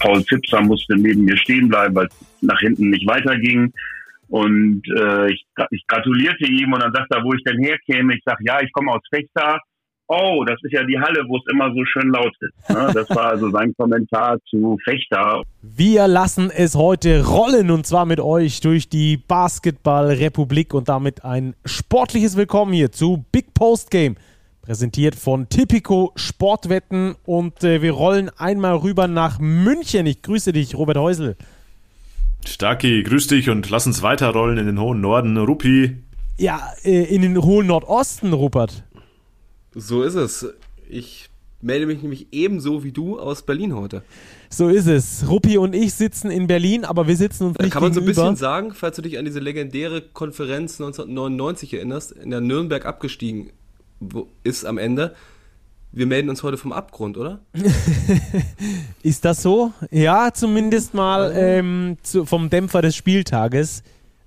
Paul Zipser musste neben mir stehen bleiben, weil es nach hinten nicht weiterging. Und äh, ich, ich gratulierte ihm und dann sagt er, wo ich denn herkäme. Ich sage, ja, ich komme aus Fechter. Oh, das ist ja die Halle, wo es immer so schön laut ist. Ne? Das war also sein Kommentar zu Fechter. Wir lassen es heute rollen und zwar mit euch durch die Basketballrepublik und damit ein sportliches Willkommen hier zu Big Post Game. Präsentiert von Tipico Sportwetten und äh, wir rollen einmal rüber nach München. Ich grüße dich, Robert Häusl. Starki, grüß dich und lass uns weiterrollen in den hohen Norden. Rupi. Ja, äh, in den hohen Nordosten, Rupert. So ist es. Ich melde mich nämlich ebenso wie du aus Berlin heute. So ist es. Ruppi und ich sitzen in Berlin, aber wir sitzen uns nicht Kann man gegenüber. so ein bisschen sagen, falls du dich an diese legendäre Konferenz 1999 erinnerst, in der Nürnberg abgestiegen ist am Ende. Wir melden uns heute vom Abgrund, oder? ist das so? Ja, zumindest mal ähm, zu, vom Dämpfer des Spieltages.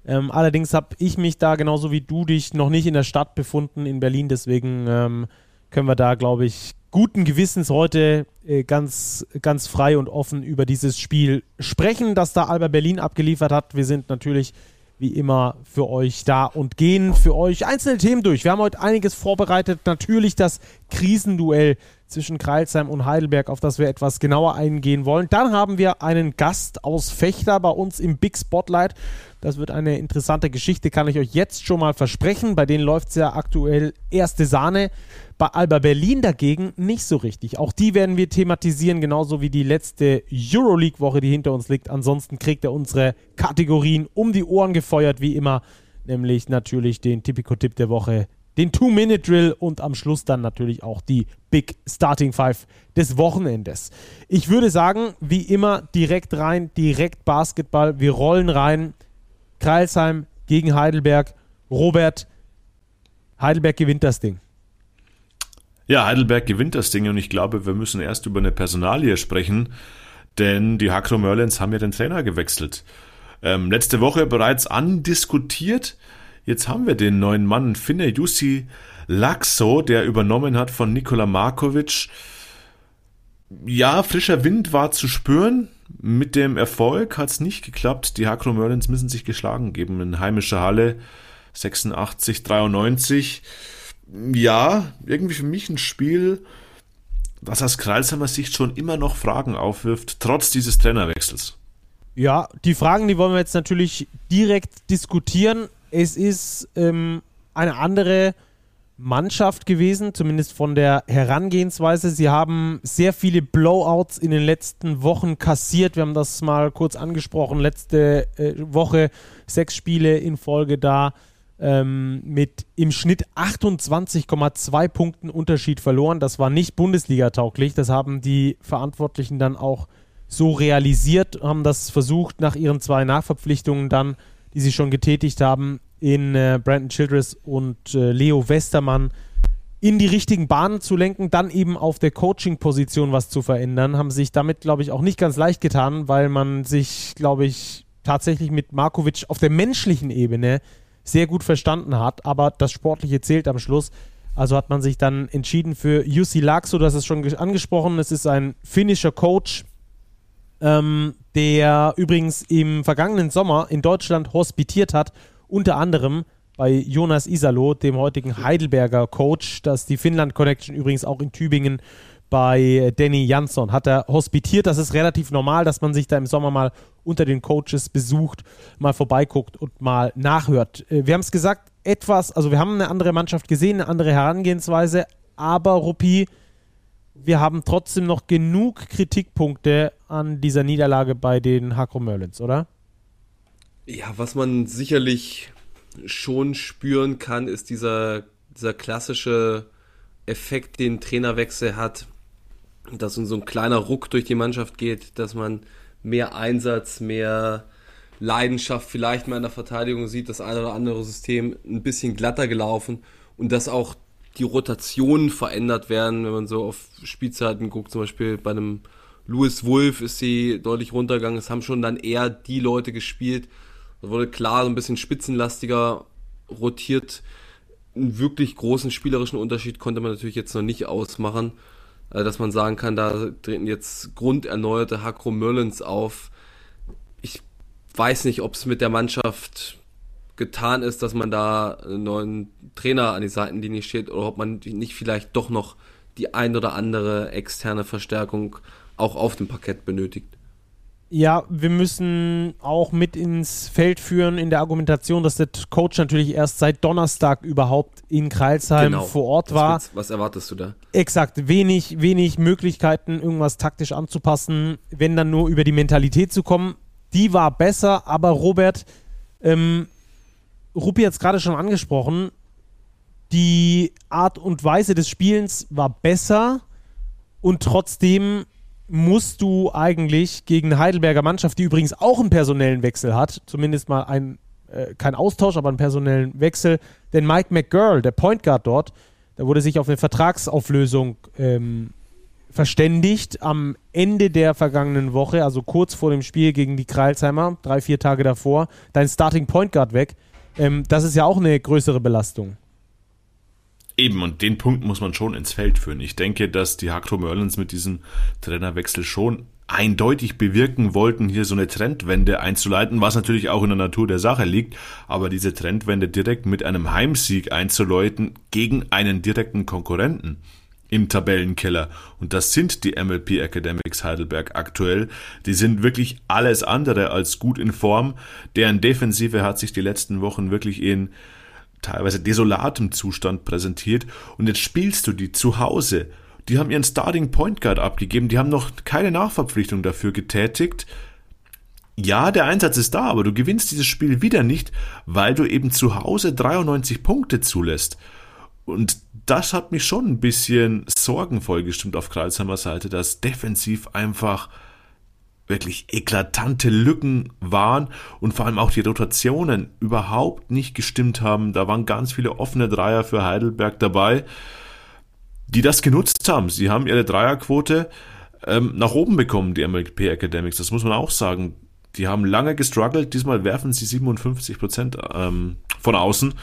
Ähm, allerdings habe ich mich da genauso wie du dich noch nicht in der Stadt befunden in Berlin, deswegen ähm, können wir da, glaube ich, guten Gewissens heute äh, ganz, ganz frei und offen über dieses Spiel sprechen, das da Alba Berlin abgeliefert hat. Wir sind natürlich wie immer für euch da und gehen für euch einzelne Themen durch. Wir haben heute einiges vorbereitet. Natürlich das Krisenduell zwischen Kreilsheim und Heidelberg, auf das wir etwas genauer eingehen wollen. Dann haben wir einen Gast aus Fechter bei uns im Big Spotlight. Das wird eine interessante Geschichte, kann ich euch jetzt schon mal versprechen. Bei denen läuft es ja aktuell erste Sahne. Bei Alba Berlin dagegen nicht so richtig. Auch die werden wir thematisieren, genauso wie die letzte Euroleague-Woche, die hinter uns liegt. Ansonsten kriegt er unsere Kategorien um die Ohren gefeuert, wie immer. Nämlich natürlich den Tipico-Tipp der Woche, den Two-Minute-Drill und am Schluss dann natürlich auch die Big Starting Five des Wochenendes. Ich würde sagen, wie immer, direkt rein, direkt Basketball. Wir rollen rein. Kreilsheim gegen Heidelberg. Robert, Heidelberg gewinnt das Ding. Ja, Heidelberg gewinnt das Ding und ich glaube, wir müssen erst über eine Personalie sprechen, denn die Hakro Merlins haben ja den Trainer gewechselt. Ähm, letzte Woche bereits andiskutiert. Jetzt haben wir den neuen Mann, Finne Jussi Laxo, der übernommen hat von Nikola Markovic. Ja, frischer Wind war zu spüren. Mit dem Erfolg hat es nicht geklappt. Die Hakro Merlins müssen sich geschlagen geben in heimischer Halle 86, 93 ja, irgendwie für mich ein Spiel, das aus Kreilsheimer Sicht schon immer noch Fragen aufwirft, trotz dieses Trainerwechsels. Ja, die Fragen, die wollen wir jetzt natürlich direkt diskutieren. Es ist ähm, eine andere Mannschaft gewesen, zumindest von der Herangehensweise. Sie haben sehr viele Blowouts in den letzten Wochen kassiert. Wir haben das mal kurz angesprochen. Letzte äh, Woche sechs Spiele in Folge da ähm, mit im Schnitt 28,2 Punkten Unterschied verloren. Das war nicht Bundesliga-tauglich. Das haben die Verantwortlichen dann auch so realisiert, haben das versucht nach ihren zwei Nachverpflichtungen dann, die sie schon getätigt haben, in äh, Brandon Childress und äh, Leo Westermann in die richtigen Bahnen zu lenken, dann eben auf der Coaching-Position was zu verändern, haben sich damit, glaube ich, auch nicht ganz leicht getan, weil man sich, glaube ich, tatsächlich mit Markovic auf der menschlichen Ebene sehr gut verstanden hat, aber das Sportliche zählt am Schluss. Also hat man sich dann entschieden für Jussi Laxo, das ist schon angesprochen. Es ist ein finnischer Coach, ähm, der übrigens im vergangenen Sommer in Deutschland hospitiert hat, unter anderem bei Jonas Isalo, dem heutigen Heidelberger Coach, das die Finnland Connection übrigens auch in Tübingen bei Danny Jansson hat er hospitiert. Das ist relativ normal, dass man sich da im Sommer mal unter den Coaches besucht, mal vorbeiguckt und mal nachhört. Äh, wir haben es gesagt, etwas, also wir haben eine andere Mannschaft gesehen, eine andere Herangehensweise, aber Ruppi, wir haben trotzdem noch genug Kritikpunkte an dieser Niederlage bei den Hakro Merlins, oder? Ja, was man sicherlich schon spüren kann, ist dieser, dieser klassische Effekt, den Trainerwechsel hat, dass so ein kleiner Ruck durch die Mannschaft geht, dass man mehr Einsatz, mehr Leidenschaft vielleicht mal in der Verteidigung sieht, das eine oder andere System ein bisschen glatter gelaufen und dass auch die Rotationen verändert werden, wenn man so auf Spielzeiten guckt, zum Beispiel bei einem Louis Wolf ist sie deutlich runtergegangen, es haben schon dann eher die Leute gespielt, da wurde klar so ein bisschen spitzenlastiger rotiert, einen wirklich großen spielerischen Unterschied konnte man natürlich jetzt noch nicht ausmachen, äh, dass man sagen kann, da treten jetzt grunderneuerte Hakro Merlins auf. Ich weiß nicht, ob es mit der Mannschaft getan ist, dass man da einen neuen Trainer an die Seitenlinie steht oder ob man nicht vielleicht doch noch die ein oder andere externe Verstärkung auch auf dem Parkett benötigt. Ja, wir müssen auch mit ins Feld führen in der Argumentation, dass der Coach natürlich erst seit Donnerstag überhaupt in Kreilsheim genau. vor Ort war. Was erwartest du da? Exakt, wenig, wenig Möglichkeiten, irgendwas taktisch anzupassen, wenn dann nur über die Mentalität zu kommen. Die war besser, aber Robert, ähm, Rupi hat es gerade schon angesprochen, die Art und Weise des Spielens war besser und trotzdem musst du eigentlich gegen eine Heidelberger Mannschaft, die übrigens auch einen personellen Wechsel hat, zumindest mal ein, äh, kein Austausch, aber einen personellen Wechsel, denn Mike McGurl, der Point Guard dort, da wurde sich auf eine Vertragsauflösung ähm, verständigt am Ende der vergangenen Woche, also kurz vor dem Spiel gegen die Kreilsheimer, drei, vier Tage davor, dein Starting Point Guard weg. Ähm, das ist ja auch eine größere Belastung. Eben, und den Punkt muss man schon ins Feld führen. Ich denke, dass die Hakro Merlins mit diesem Trainerwechsel schon eindeutig bewirken wollten, hier so eine Trendwende einzuleiten, was natürlich auch in der Natur der Sache liegt, aber diese Trendwende direkt mit einem Heimsieg einzuläuten gegen einen direkten Konkurrenten im Tabellenkeller. Und das sind die MLP Academics Heidelberg aktuell. Die sind wirklich alles andere als gut in Form. Deren Defensive hat sich die letzten Wochen wirklich in teilweise desolatem Zustand präsentiert und jetzt spielst du die zu Hause. Die haben ihren Starting Point Guard abgegeben, die haben noch keine Nachverpflichtung dafür getätigt. Ja, der Einsatz ist da, aber du gewinnst dieses Spiel wieder nicht, weil du eben zu Hause 93 Punkte zulässt. Und das hat mich schon ein bisschen sorgenvoll gestimmt auf Kreuzheimer Seite, dass defensiv einfach wirklich eklatante Lücken waren und vor allem auch die Rotationen überhaupt nicht gestimmt haben. Da waren ganz viele offene Dreier für Heidelberg dabei, die das genutzt haben. Sie haben ihre Dreierquote ähm, nach oben bekommen, die MLP Academics. Das muss man auch sagen. Die haben lange gestruggelt. Diesmal werfen sie 57 Prozent ähm, von außen.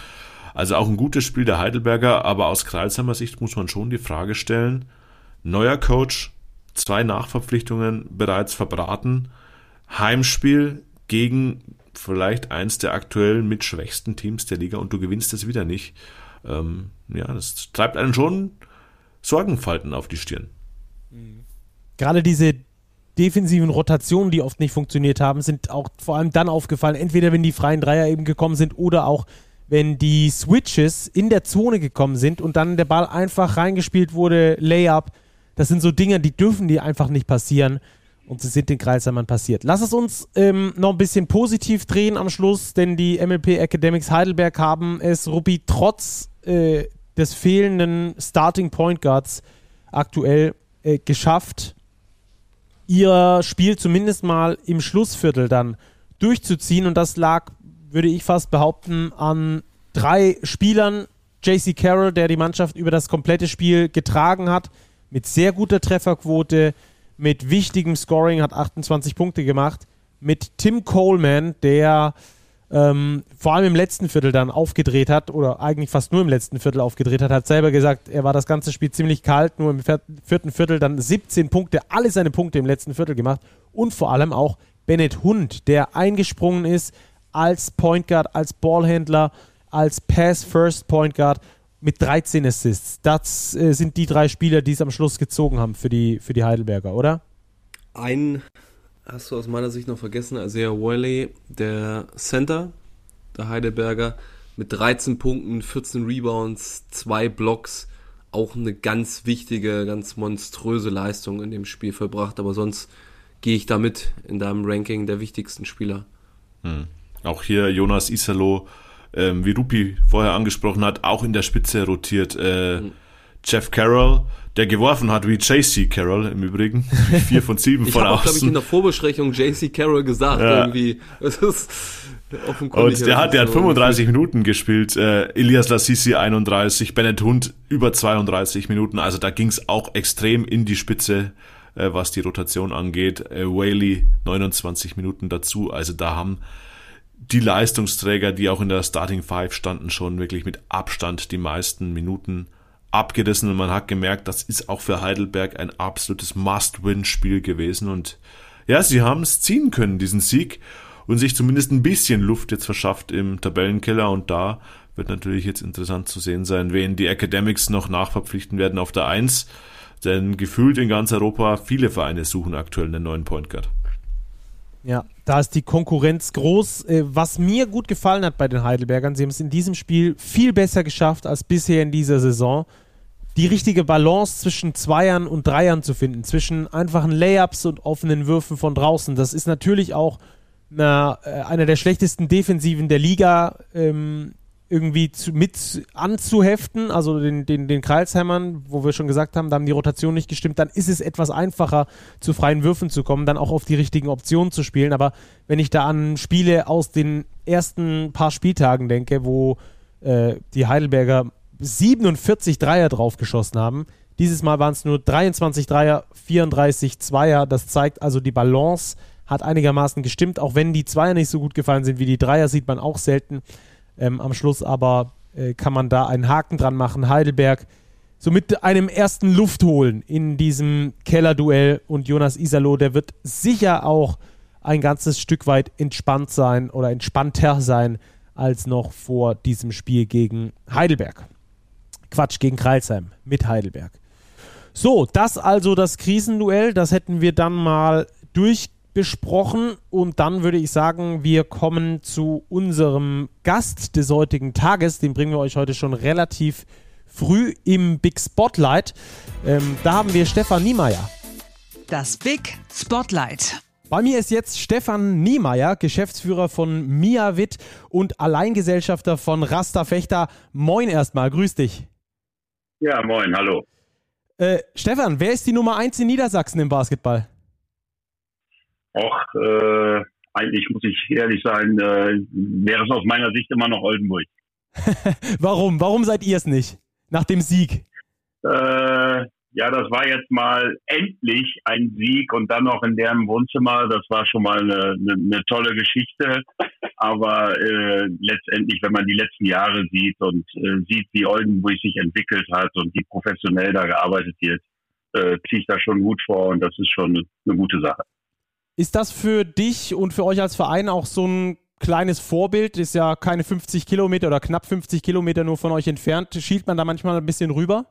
Also auch ein gutes Spiel der Heidelberger. Aber aus Kreilsheimer Sicht muss man schon die Frage stellen, neuer Coach, zwei Nachverpflichtungen bereits verbraten. Heimspiel gegen vielleicht eins der aktuell mit schwächsten Teams der Liga und du gewinnst es wieder nicht. Ähm, ja, das treibt einen schon Sorgenfalten auf die Stirn. Gerade diese defensiven Rotationen, die oft nicht funktioniert haben, sind auch vor allem dann aufgefallen, entweder wenn die freien Dreier eben gekommen sind oder auch wenn die Switches in der Zone gekommen sind und dann der Ball einfach reingespielt wurde, Layup, das sind so Dinge, die dürfen die einfach nicht passieren. Und sie sind den Kreisheimern passiert. Lass es uns ähm, noch ein bisschen positiv drehen am Schluss, denn die MLP Academics Heidelberg haben es, Rupi, trotz äh, des fehlenden Starting Point Guards aktuell äh, geschafft, ihr Spiel zumindest mal im Schlussviertel dann durchzuziehen. Und das lag, würde ich fast behaupten, an drei Spielern. JC Carroll, der die Mannschaft über das komplette Spiel getragen hat mit sehr guter Trefferquote, mit wichtigem Scoring, hat 28 Punkte gemacht. Mit Tim Coleman, der ähm, vor allem im letzten Viertel dann aufgedreht hat, oder eigentlich fast nur im letzten Viertel aufgedreht hat, hat selber gesagt, er war das ganze Spiel ziemlich kalt, nur im vierten Viertel dann 17 Punkte, alle seine Punkte im letzten Viertel gemacht. Und vor allem auch Bennett Hund, der eingesprungen ist als Point Guard, als Ballhändler, als Pass-First Point Guard mit 13 Assists. Das äh, sind die drei Spieler, die es am Schluss gezogen haben für die, für die Heidelberger, oder? Einen hast du aus meiner Sicht noch vergessen, Isaiah Wiley, der Center der Heidelberger, mit 13 Punkten, 14 Rebounds, zwei Blocks. Auch eine ganz wichtige, ganz monströse Leistung in dem Spiel vollbracht. Aber sonst gehe ich damit in deinem Ranking der wichtigsten Spieler. Hm. Auch hier Jonas Isalo ähm, wie Rupi vorher angesprochen hat, auch in der Spitze rotiert. Äh, mhm. Jeff Carroll, der geworfen hat wie JC Carroll im Übrigen. Vier von sieben von außen. Ich habe, glaube ich, in der Vorbesprechung JC Carroll gesagt ja. irgendwie. Das ist und der hat, der hat 35 Minuten gespielt, äh, Elias Lassisi 31, Bennett Hund über 32 Minuten, also da ging es auch extrem in die Spitze, äh, was die Rotation angeht. Äh, Whaley 29 Minuten dazu, also da haben die Leistungsträger, die auch in der Starting Five standen, schon wirklich mit Abstand die meisten Minuten abgerissen. Und man hat gemerkt, das ist auch für Heidelberg ein absolutes Must-Win-Spiel gewesen. Und ja, sie haben es ziehen können, diesen Sieg und sich zumindest ein bisschen Luft jetzt verschafft im Tabellenkeller. Und da wird natürlich jetzt interessant zu sehen sein, wen die Academics noch nachverpflichten werden auf der 1, denn gefühlt in ganz Europa viele Vereine suchen aktuell einen neuen Point Guard. Ja, da ist die Konkurrenz groß. Äh, was mir gut gefallen hat bei den Heidelbergern, sie haben es in diesem Spiel viel besser geschafft als bisher in dieser Saison, die richtige Balance zwischen Zweiern und Dreiern zu finden, zwischen einfachen Layups und offenen Würfen von draußen. Das ist natürlich auch äh, einer der schlechtesten Defensiven der Liga ähm, irgendwie zu, mit anzuheften, also den, den, den Kreilshämmern, wo wir schon gesagt haben, da haben die Rotationen nicht gestimmt, dann ist es etwas einfacher, zu freien Würfen zu kommen, dann auch auf die richtigen Optionen zu spielen. Aber wenn ich da an Spiele aus den ersten paar Spieltagen denke, wo äh, die Heidelberger 47 Dreier draufgeschossen haben, dieses Mal waren es nur 23 Dreier, 34 Zweier. Das zeigt also, die Balance hat einigermaßen gestimmt, auch wenn die Zweier nicht so gut gefallen sind wie die Dreier, sieht man auch selten. Ähm, am Schluss aber äh, kann man da einen Haken dran machen. Heidelberg so mit einem ersten Luft holen in diesem Kellerduell und Jonas Isalo, der wird sicher auch ein ganzes Stück weit entspannt sein oder entspannter sein als noch vor diesem Spiel gegen Heidelberg. Quatsch, gegen Kreilsheim mit Heidelberg. So, das also das Krisenduell, das hätten wir dann mal durch besprochen und dann würde ich sagen, wir kommen zu unserem Gast des heutigen Tages. Den bringen wir euch heute schon relativ früh im Big Spotlight. Ähm, da haben wir Stefan Niemeyer. Das Big Spotlight. Bei mir ist jetzt Stefan Niemeyer, Geschäftsführer von Miavit und Alleingesellschafter von Rasta Fechter. Moin erstmal, grüß dich. Ja, moin, hallo. Äh, Stefan, wer ist die Nummer 1 in Niedersachsen im Basketball? Auch äh, eigentlich muss ich ehrlich sein, äh, wäre es aus meiner Sicht immer noch Oldenburg. Warum? Warum seid ihr es nicht? Nach dem Sieg? Äh, ja, das war jetzt mal endlich ein Sieg und dann noch in deren Wohnzimmer. Das war schon mal eine, eine, eine tolle Geschichte. Aber äh, letztendlich, wenn man die letzten Jahre sieht und äh, sieht, wie Oldenburg sich entwickelt hat und wie professionell da gearbeitet wird, äh, ziehe ich da schon gut vor und das ist schon eine, eine gute Sache. Ist das für dich und für euch als Verein auch so ein kleines Vorbild? Ist ja keine 50 Kilometer oder knapp 50 Kilometer nur von euch entfernt. Schielt man da manchmal ein bisschen rüber?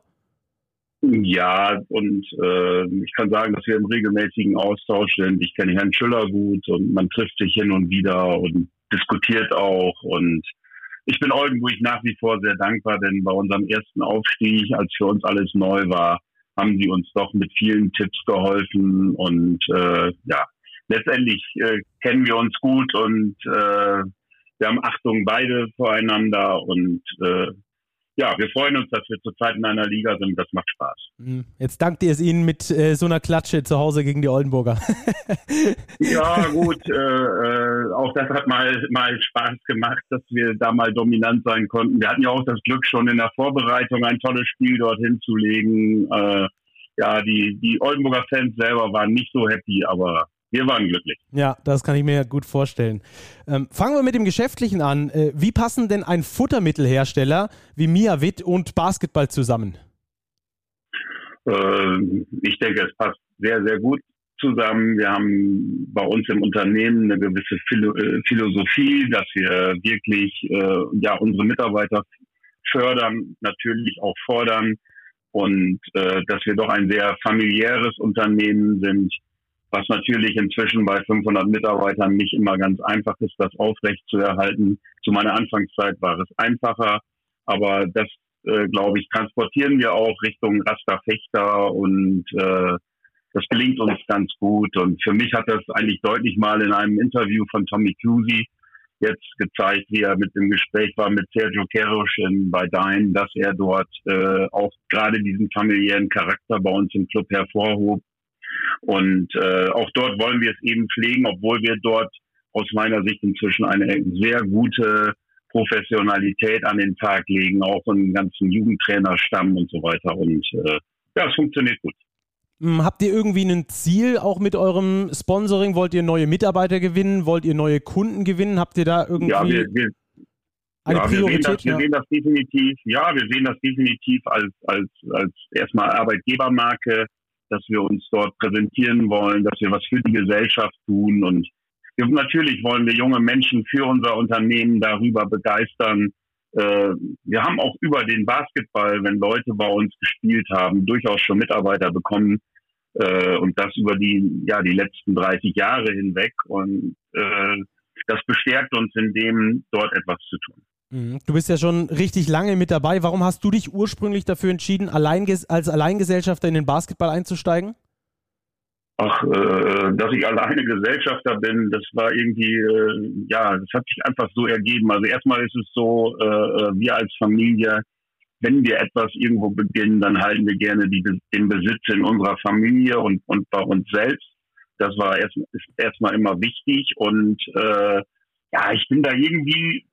Ja, und äh, ich kann sagen, dass wir im regelmäßigen Austausch sind. Ich kenne Herrn Schüller gut und man trifft sich hin und wieder und diskutiert auch. Und ich bin Oldenburg nach wie vor sehr dankbar, denn bei unserem ersten Aufstieg, als für uns alles neu war, haben sie uns doch mit vielen Tipps geholfen. Und äh, ja, letztendlich äh, kennen wir uns gut und äh, wir haben Achtung beide voreinander und äh, ja, wir freuen uns, dass wir zurzeit in einer Liga sind. Das macht Spaß. Hm, jetzt dankt ihr es Ihnen mit äh, so einer Klatsche zu Hause gegen die Oldenburger. ja, gut. Äh, äh, auch das hat mal, mal Spaß gemacht, dass wir da mal dominant sein konnten. Wir hatten ja auch das Glück, schon in der Vorbereitung ein tolles Spiel dorthin zu legen. Äh, ja, die, die Oldenburger Fans selber waren nicht so happy, aber wir waren glücklich. Ja, das kann ich mir gut vorstellen. Ähm, fangen wir mit dem Geschäftlichen an. Äh, wie passen denn ein Futtermittelhersteller wie Miavit und Basketball zusammen? Äh, ich denke, es passt sehr, sehr gut zusammen. Wir haben bei uns im Unternehmen eine gewisse Philo äh, Philosophie, dass wir wirklich äh, ja unsere Mitarbeiter fördern, natürlich auch fordern und äh, dass wir doch ein sehr familiäres Unternehmen sind was natürlich inzwischen bei 500 Mitarbeitern nicht immer ganz einfach ist, das aufrecht zu meiner Anfangszeit war es einfacher, aber das, äh, glaube ich, transportieren wir auch Richtung Rasterfechter und äh, das gelingt uns ganz gut. Und für mich hat das eigentlich deutlich mal in einem Interview von Tommy Cusi jetzt gezeigt, wie er mit dem Gespräch war mit Sergio Kerosch in, bei Dine, dass er dort äh, auch gerade diesen familiären Charakter bei uns im Club hervorhob und äh, auch dort wollen wir es eben pflegen, obwohl wir dort aus meiner Sicht inzwischen eine sehr gute Professionalität an den Tag legen, auch einen ganzen Jugendtrainerstamm und so weiter. Und äh, ja, es funktioniert gut. Hm, habt ihr irgendwie ein Ziel auch mit eurem Sponsoring? Wollt ihr neue Mitarbeiter gewinnen? Wollt ihr neue Kunden gewinnen? Habt ihr da irgendwie. Ja, wir, wir, eine ja, Priorität? Wir sehen, das, wir ja. sehen das definitiv, ja, wir sehen das definitiv als, als, als erstmal Arbeitgebermarke, dass wir uns dort präsentieren wollen, dass wir was für die Gesellschaft tun und wir, natürlich wollen wir junge Menschen für unser Unternehmen darüber begeistern. Äh, wir haben auch über den Basketball, wenn Leute bei uns gespielt haben, durchaus schon Mitarbeiter bekommen äh, und das über die ja die letzten 30 Jahre hinweg und äh, das bestärkt uns in dem, dort etwas zu tun. Mhm. Du bist ja schon richtig lange mit dabei. Warum hast du dich ursprünglich dafür entschieden, Alleinges als Alleingesellschafter in den Basketball einzusteigen? Ach, äh, dass ich alleine Gesellschafter bin, das war irgendwie, äh, ja, das hat sich einfach so ergeben. Also erstmal ist es so, äh, äh wir als Familie, wenn wir etwas irgendwo beginnen, dann halten wir gerne die, den Besitz in unserer Familie und, und bei uns selbst. Das war erst, ist erstmal immer wichtig und äh, ja, ich bin da irgendwie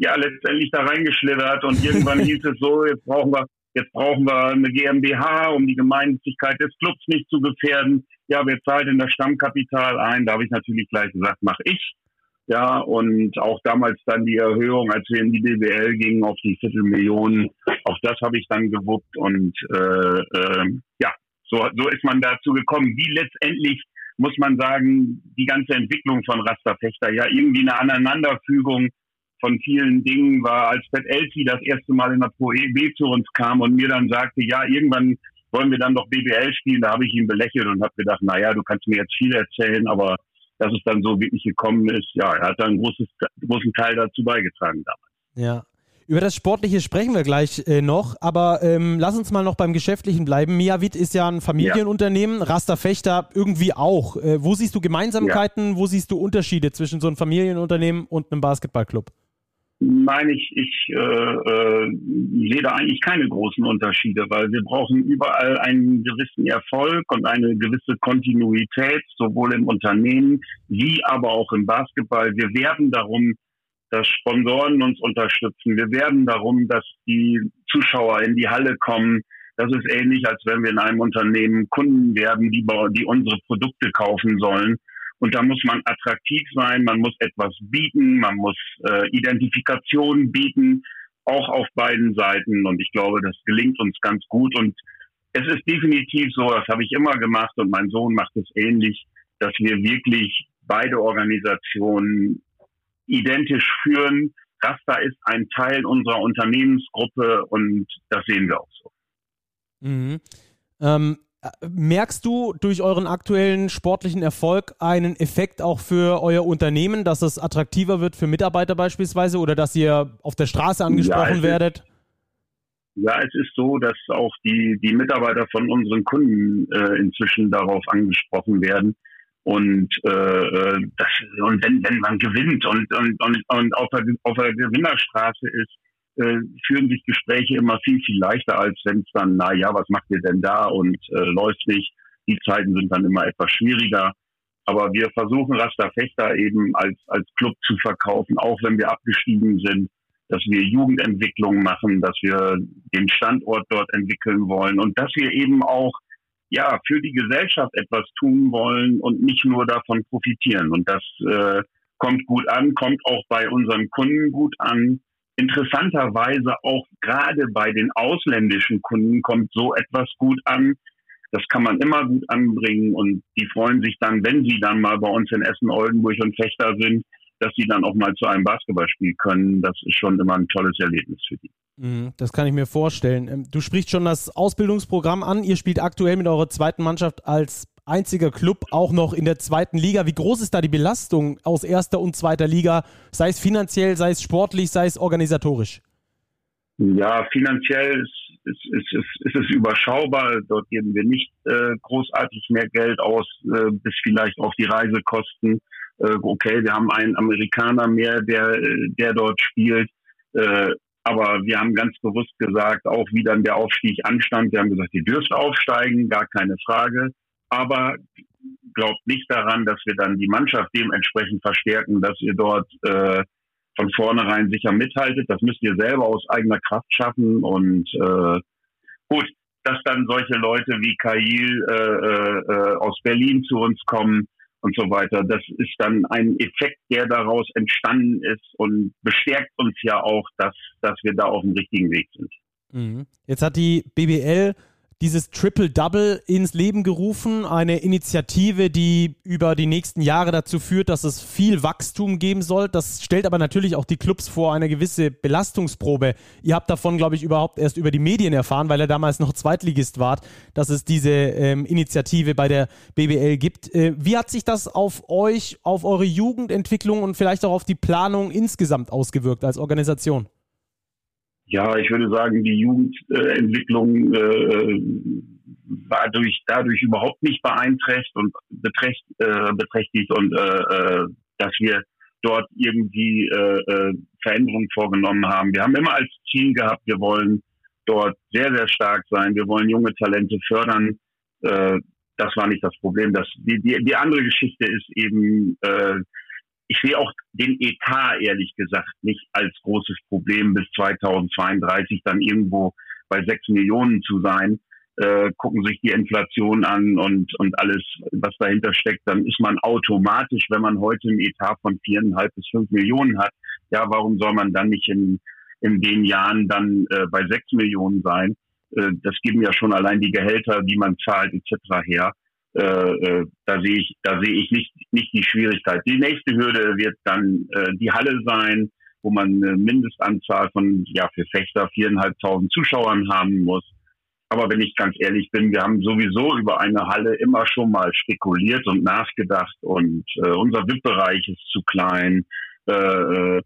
ja letztendlich da reingeschlittert und irgendwann hieß es so, jetzt brauchen wir jetzt brauchen wir eine GmbH, um die Gemeinnützigkeit des Clubs nicht zu gefährden. Ja, wer zahlt in das Stammkapital ein? Da habe ich natürlich gleich gesagt, mache ich. Ja, und auch damals dann die Erhöhung, als wir in die BWL gingen auf die Viertelmillionen, auch das habe ich dann gewuppt und äh, äh, ja, so, so ist man dazu gekommen. Wie letztendlich muss man sagen, die ganze Entwicklung von Rasterfechter, ja, irgendwie eine Aneinanderfügung von vielen Dingen war, als Pat Elsie das erste Mal in der Pro EB zu uns kam und mir dann sagte, ja, irgendwann wollen wir dann doch BBL spielen, da habe ich ihn belächelt und habe gedacht, na ja, du kannst mir jetzt viel erzählen, aber dass es dann so wirklich gekommen ist, ja, er hat da einen großes, großen Teil dazu beigetragen damals. Ja, über das Sportliche sprechen wir gleich äh, noch, aber ähm, lass uns mal noch beim Geschäftlichen bleiben. Miavit ist ja ein Familienunternehmen, ja. Raster Fechter irgendwie auch. Äh, wo siehst du Gemeinsamkeiten, ja. wo siehst du Unterschiede zwischen so einem Familienunternehmen und einem Basketballclub? Nein, ich, ich äh, äh, sehe da eigentlich keine großen Unterschiede, weil wir brauchen überall einen gewissen Erfolg und eine gewisse Kontinuität, sowohl im Unternehmen wie aber auch im Basketball. Wir werben darum, dass Sponsoren uns unterstützen. Wir werben darum, dass die Zuschauer in die Halle kommen. Das ist ähnlich, als wenn wir in einem Unternehmen Kunden werden, die, die unsere Produkte kaufen sollen. Und da muss man attraktiv sein, man muss etwas bieten, man muss äh, Identifikation bieten, auch auf beiden Seiten. Und ich glaube, das gelingt uns ganz gut. Und es ist definitiv so, das habe ich immer gemacht und mein Sohn macht es ähnlich, dass wir wirklich beide Organisationen identisch führen. Rasta ist ein Teil unserer Unternehmensgruppe und das sehen wir auch so. Mhm. Ähm, merkst du durch euren aktuellen sportlichen Erfolg einen Effekt auch für euer Unternehmen, dass es attraktiver wird für Mitarbeiter beispielsweise oder dass ihr auf der Straße angesprochen ja, werdet? Ja, es ist so, dass auch die, die Mitarbeiter von unseren Kunden äh, inzwischen darauf angesprochen werden. Und, äh, äh, das, und wenn, wenn man gewinnt und, und, und, und auf, der, auf der Gewinnerstraße ist, äh, führen sich Gespräche immer viel, viel leichter, als wenn es dann, na ja, was macht ihr denn da und äh, läuft nicht. Die Zeiten sind dann immer etwas schwieriger. Aber wir versuchen Rasta Fechter eben als, als Club zu verkaufen, auch wenn wir abgestiegen sind, dass wir Jugendentwicklung machen, dass wir den Standort dort entwickeln wollen und dass wir eben auch ja, für die Gesellschaft etwas tun wollen und nicht nur davon profitieren. Und das äh, kommt gut an, kommt auch bei unseren Kunden gut an. Interessanterweise auch gerade bei den ausländischen Kunden kommt so etwas gut an. Das kann man immer gut anbringen und die freuen sich dann, wenn sie dann mal bei uns in Essen, Oldenburg und Fechter sind, dass sie dann auch mal zu einem Basketballspiel können. Das ist schon immer ein tolles Erlebnis für die. Mhm, das kann ich mir vorstellen. Ähm, du sprichst schon das Ausbildungsprogramm an. Ihr spielt aktuell mit eurer zweiten Mannschaft als einziger Club auch noch in der zweiten Liga. Wie groß ist da die Belastung aus erster und zweiter Liga, sei es finanziell, sei es sportlich, sei es organisatorisch? Ja, finanziell ist, ist, ist, ist, es überschaubar. Dort geben wir nicht äh, großartig mehr Geld aus, äh, bis vielleicht auch die Reisekosten. Äh, okay, wir haben einen Amerikaner mehr, der, der dort spielt. Äh, aber wir haben ganz bewusst gesagt, auch wie dann der Aufstieg anstand, wir haben gesagt, ihr dürft aufsteigen, gar keine Frage. Aber glaubt nicht daran, dass wir dann die Mannschaft dementsprechend verstärken, dass ihr dort äh, von vornherein sicher mithaltet. Das müsst ihr selber aus eigener Kraft schaffen. Und äh, gut, dass dann solche Leute wie Kail äh, äh, aus Berlin zu uns kommen und so weiter. Das ist dann ein Effekt, der daraus entstanden ist und bestärkt uns ja auch, dass, dass wir da auf dem richtigen Weg sind. Mhm. Jetzt hat die BBL dieses Triple-Double ins Leben gerufen, eine Initiative, die über die nächsten Jahre dazu führt, dass es viel Wachstum geben soll. Das stellt aber natürlich auch die Clubs vor eine gewisse Belastungsprobe. Ihr habt davon, glaube ich, überhaupt erst über die Medien erfahren, weil er damals noch Zweitligist wart, dass es diese ähm, Initiative bei der BBL gibt. Äh, wie hat sich das auf euch, auf eure Jugendentwicklung und vielleicht auch auf die Planung insgesamt ausgewirkt als Organisation? Ja, ich würde sagen, die Jugendentwicklung äh, war durch, dadurch überhaupt nicht beeinträchtigt und beträcht, äh, beträchtigt und äh, äh, dass wir dort irgendwie äh, äh, Veränderungen vorgenommen haben. Wir haben immer als Ziel gehabt, wir wollen dort sehr, sehr stark sein. Wir wollen junge Talente fördern. Äh, das war nicht das Problem. Das, die, die, die andere Geschichte ist eben, äh, ich sehe auch den Etat ehrlich gesagt nicht als großes Problem bis 2032 dann irgendwo bei sechs Millionen zu sein. Äh, gucken sich die Inflation an und, und alles, was dahinter steckt, dann ist man automatisch, wenn man heute einen Etat von viereinhalb bis fünf Millionen hat, ja, warum soll man dann nicht in, in den Jahren dann äh, bei sechs Millionen sein? Äh, das geben ja schon allein die Gehälter, die man zahlt etc. her. Äh, äh, da sehe ich, da sehe ich nicht, nicht die Schwierigkeit. Die nächste Hürde wird dann äh, die Halle sein, wo man eine Mindestanzahl von, ja, für Fechter viereinhalbtausend Zuschauern haben muss. Aber wenn ich ganz ehrlich bin, wir haben sowieso über eine Halle immer schon mal spekuliert und nachgedacht und äh, unser VIP-Bereich ist zu klein. Äh, äh,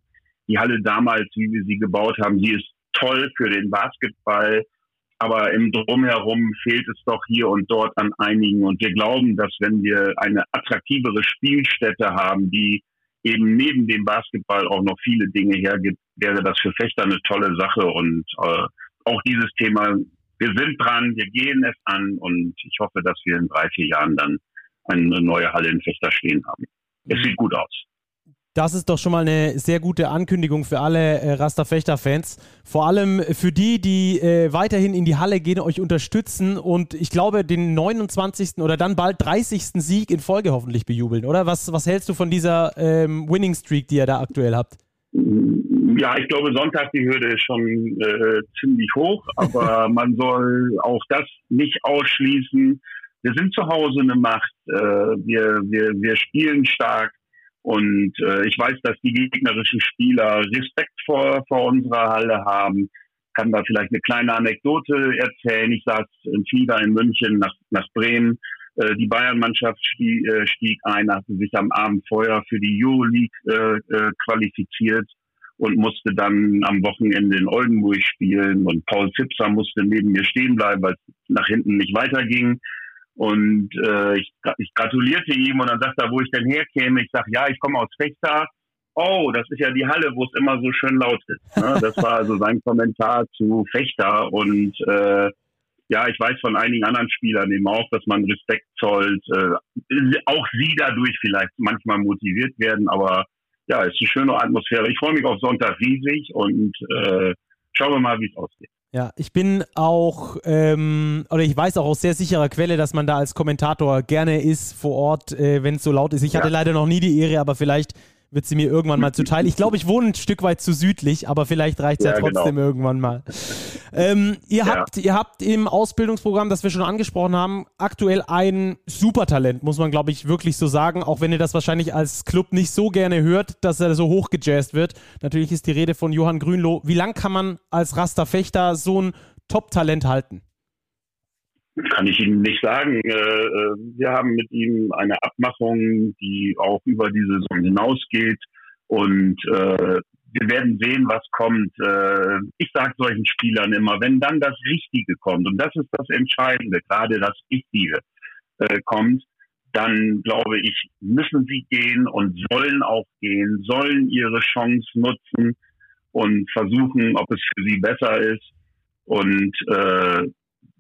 die Halle damals, wie wir sie gebaut haben, sie ist toll für den Basketball, aber im Drumherum fehlt es doch hier und dort an einigen. Und wir glauben, dass wenn wir eine attraktivere Spielstätte haben, die eben neben dem Basketball auch noch viele Dinge hergibt, wäre das für Fechter eine tolle Sache. Und äh, auch dieses Thema, wir sind dran, wir gehen es an und ich hoffe, dass wir in drei, vier Jahren dann eine neue Halle in Fechter stehen haben. Es sieht gut aus. Das ist doch schon mal eine sehr gute Ankündigung für alle äh, Rasterfechter-Fans. Vor allem für die, die äh, weiterhin in die Halle gehen, euch unterstützen und ich glaube, den 29. oder dann bald 30. Sieg in Folge hoffentlich bejubeln, oder? Was, was hältst du von dieser ähm, Winning Streak, die ihr da aktuell habt? Ja, ich glaube, Sonntag die Hürde ist schon äh, ziemlich hoch, aber man soll auch das nicht ausschließen. Wir sind zu Hause eine Macht. Äh, wir, wir, wir spielen stark und äh, ich weiß, dass die gegnerischen Spieler Respekt vor, vor unserer Halle haben. Kann da vielleicht eine kleine Anekdote erzählen. Ich saß in Flieger in München nach, nach Bremen. Äh, die Bayern-Mannschaft stieg, äh, stieg ein, hatte sich am Abend vorher für die Euroleague äh, äh, qualifiziert und musste dann am Wochenende in Oldenburg spielen. Und Paul Zipser musste neben mir stehen bleiben, weil es nach hinten nicht weiterging. Und äh, ich, ich gratulierte ihm und dann sagt er, wo ich denn herkäme. Ich sage, ja, ich komme aus Fechter. Oh, das ist ja die Halle, wo es immer so schön laut ist. Ne? Das war also sein Kommentar zu Fechter. Und äh, ja, ich weiß von einigen anderen Spielern eben auch, dass man Respekt zollt. Äh, auch sie dadurch vielleicht manchmal motiviert werden, aber ja, es ist eine schöne Atmosphäre. Ich freue mich auf Sonntag riesig und äh, schauen wir mal, wie es ausgeht. Ja, ich bin auch, ähm, oder ich weiß auch aus sehr sicherer Quelle, dass man da als Kommentator gerne ist vor Ort, äh, wenn es so laut ist. Ich ja. hatte leider noch nie die Ehre, aber vielleicht wird sie mir irgendwann mal zuteil. Ich glaube, ich wohne ein Stück weit zu südlich, aber vielleicht reicht es ja, ja, genau. trotzdem genau. irgendwann mal. Ähm, ihr, ja. habt, ihr habt im Ausbildungsprogramm, das wir schon angesprochen haben, aktuell ein Supertalent, muss man, glaube ich, wirklich so sagen, auch wenn ihr das wahrscheinlich als Club nicht so gerne hört, dass er so hochgejazzt wird. Natürlich ist die Rede von Johann Grünloh. Wie lang kann man als Rasterfechter so ein Top-Talent halten? Kann ich Ihnen nicht sagen. Äh, äh, wir haben mit ihm eine Abmachung, die auch über die Saison hinausgeht. Und äh, wir werden sehen, was kommt. ich sage solchen Spielern immer, wenn dann das Richtige kommt, und das ist das Entscheidende, gerade das Richtige kommt, dann glaube ich, müssen sie gehen und sollen auch gehen, sollen ihre Chance nutzen und versuchen, ob es für sie besser ist. Und äh,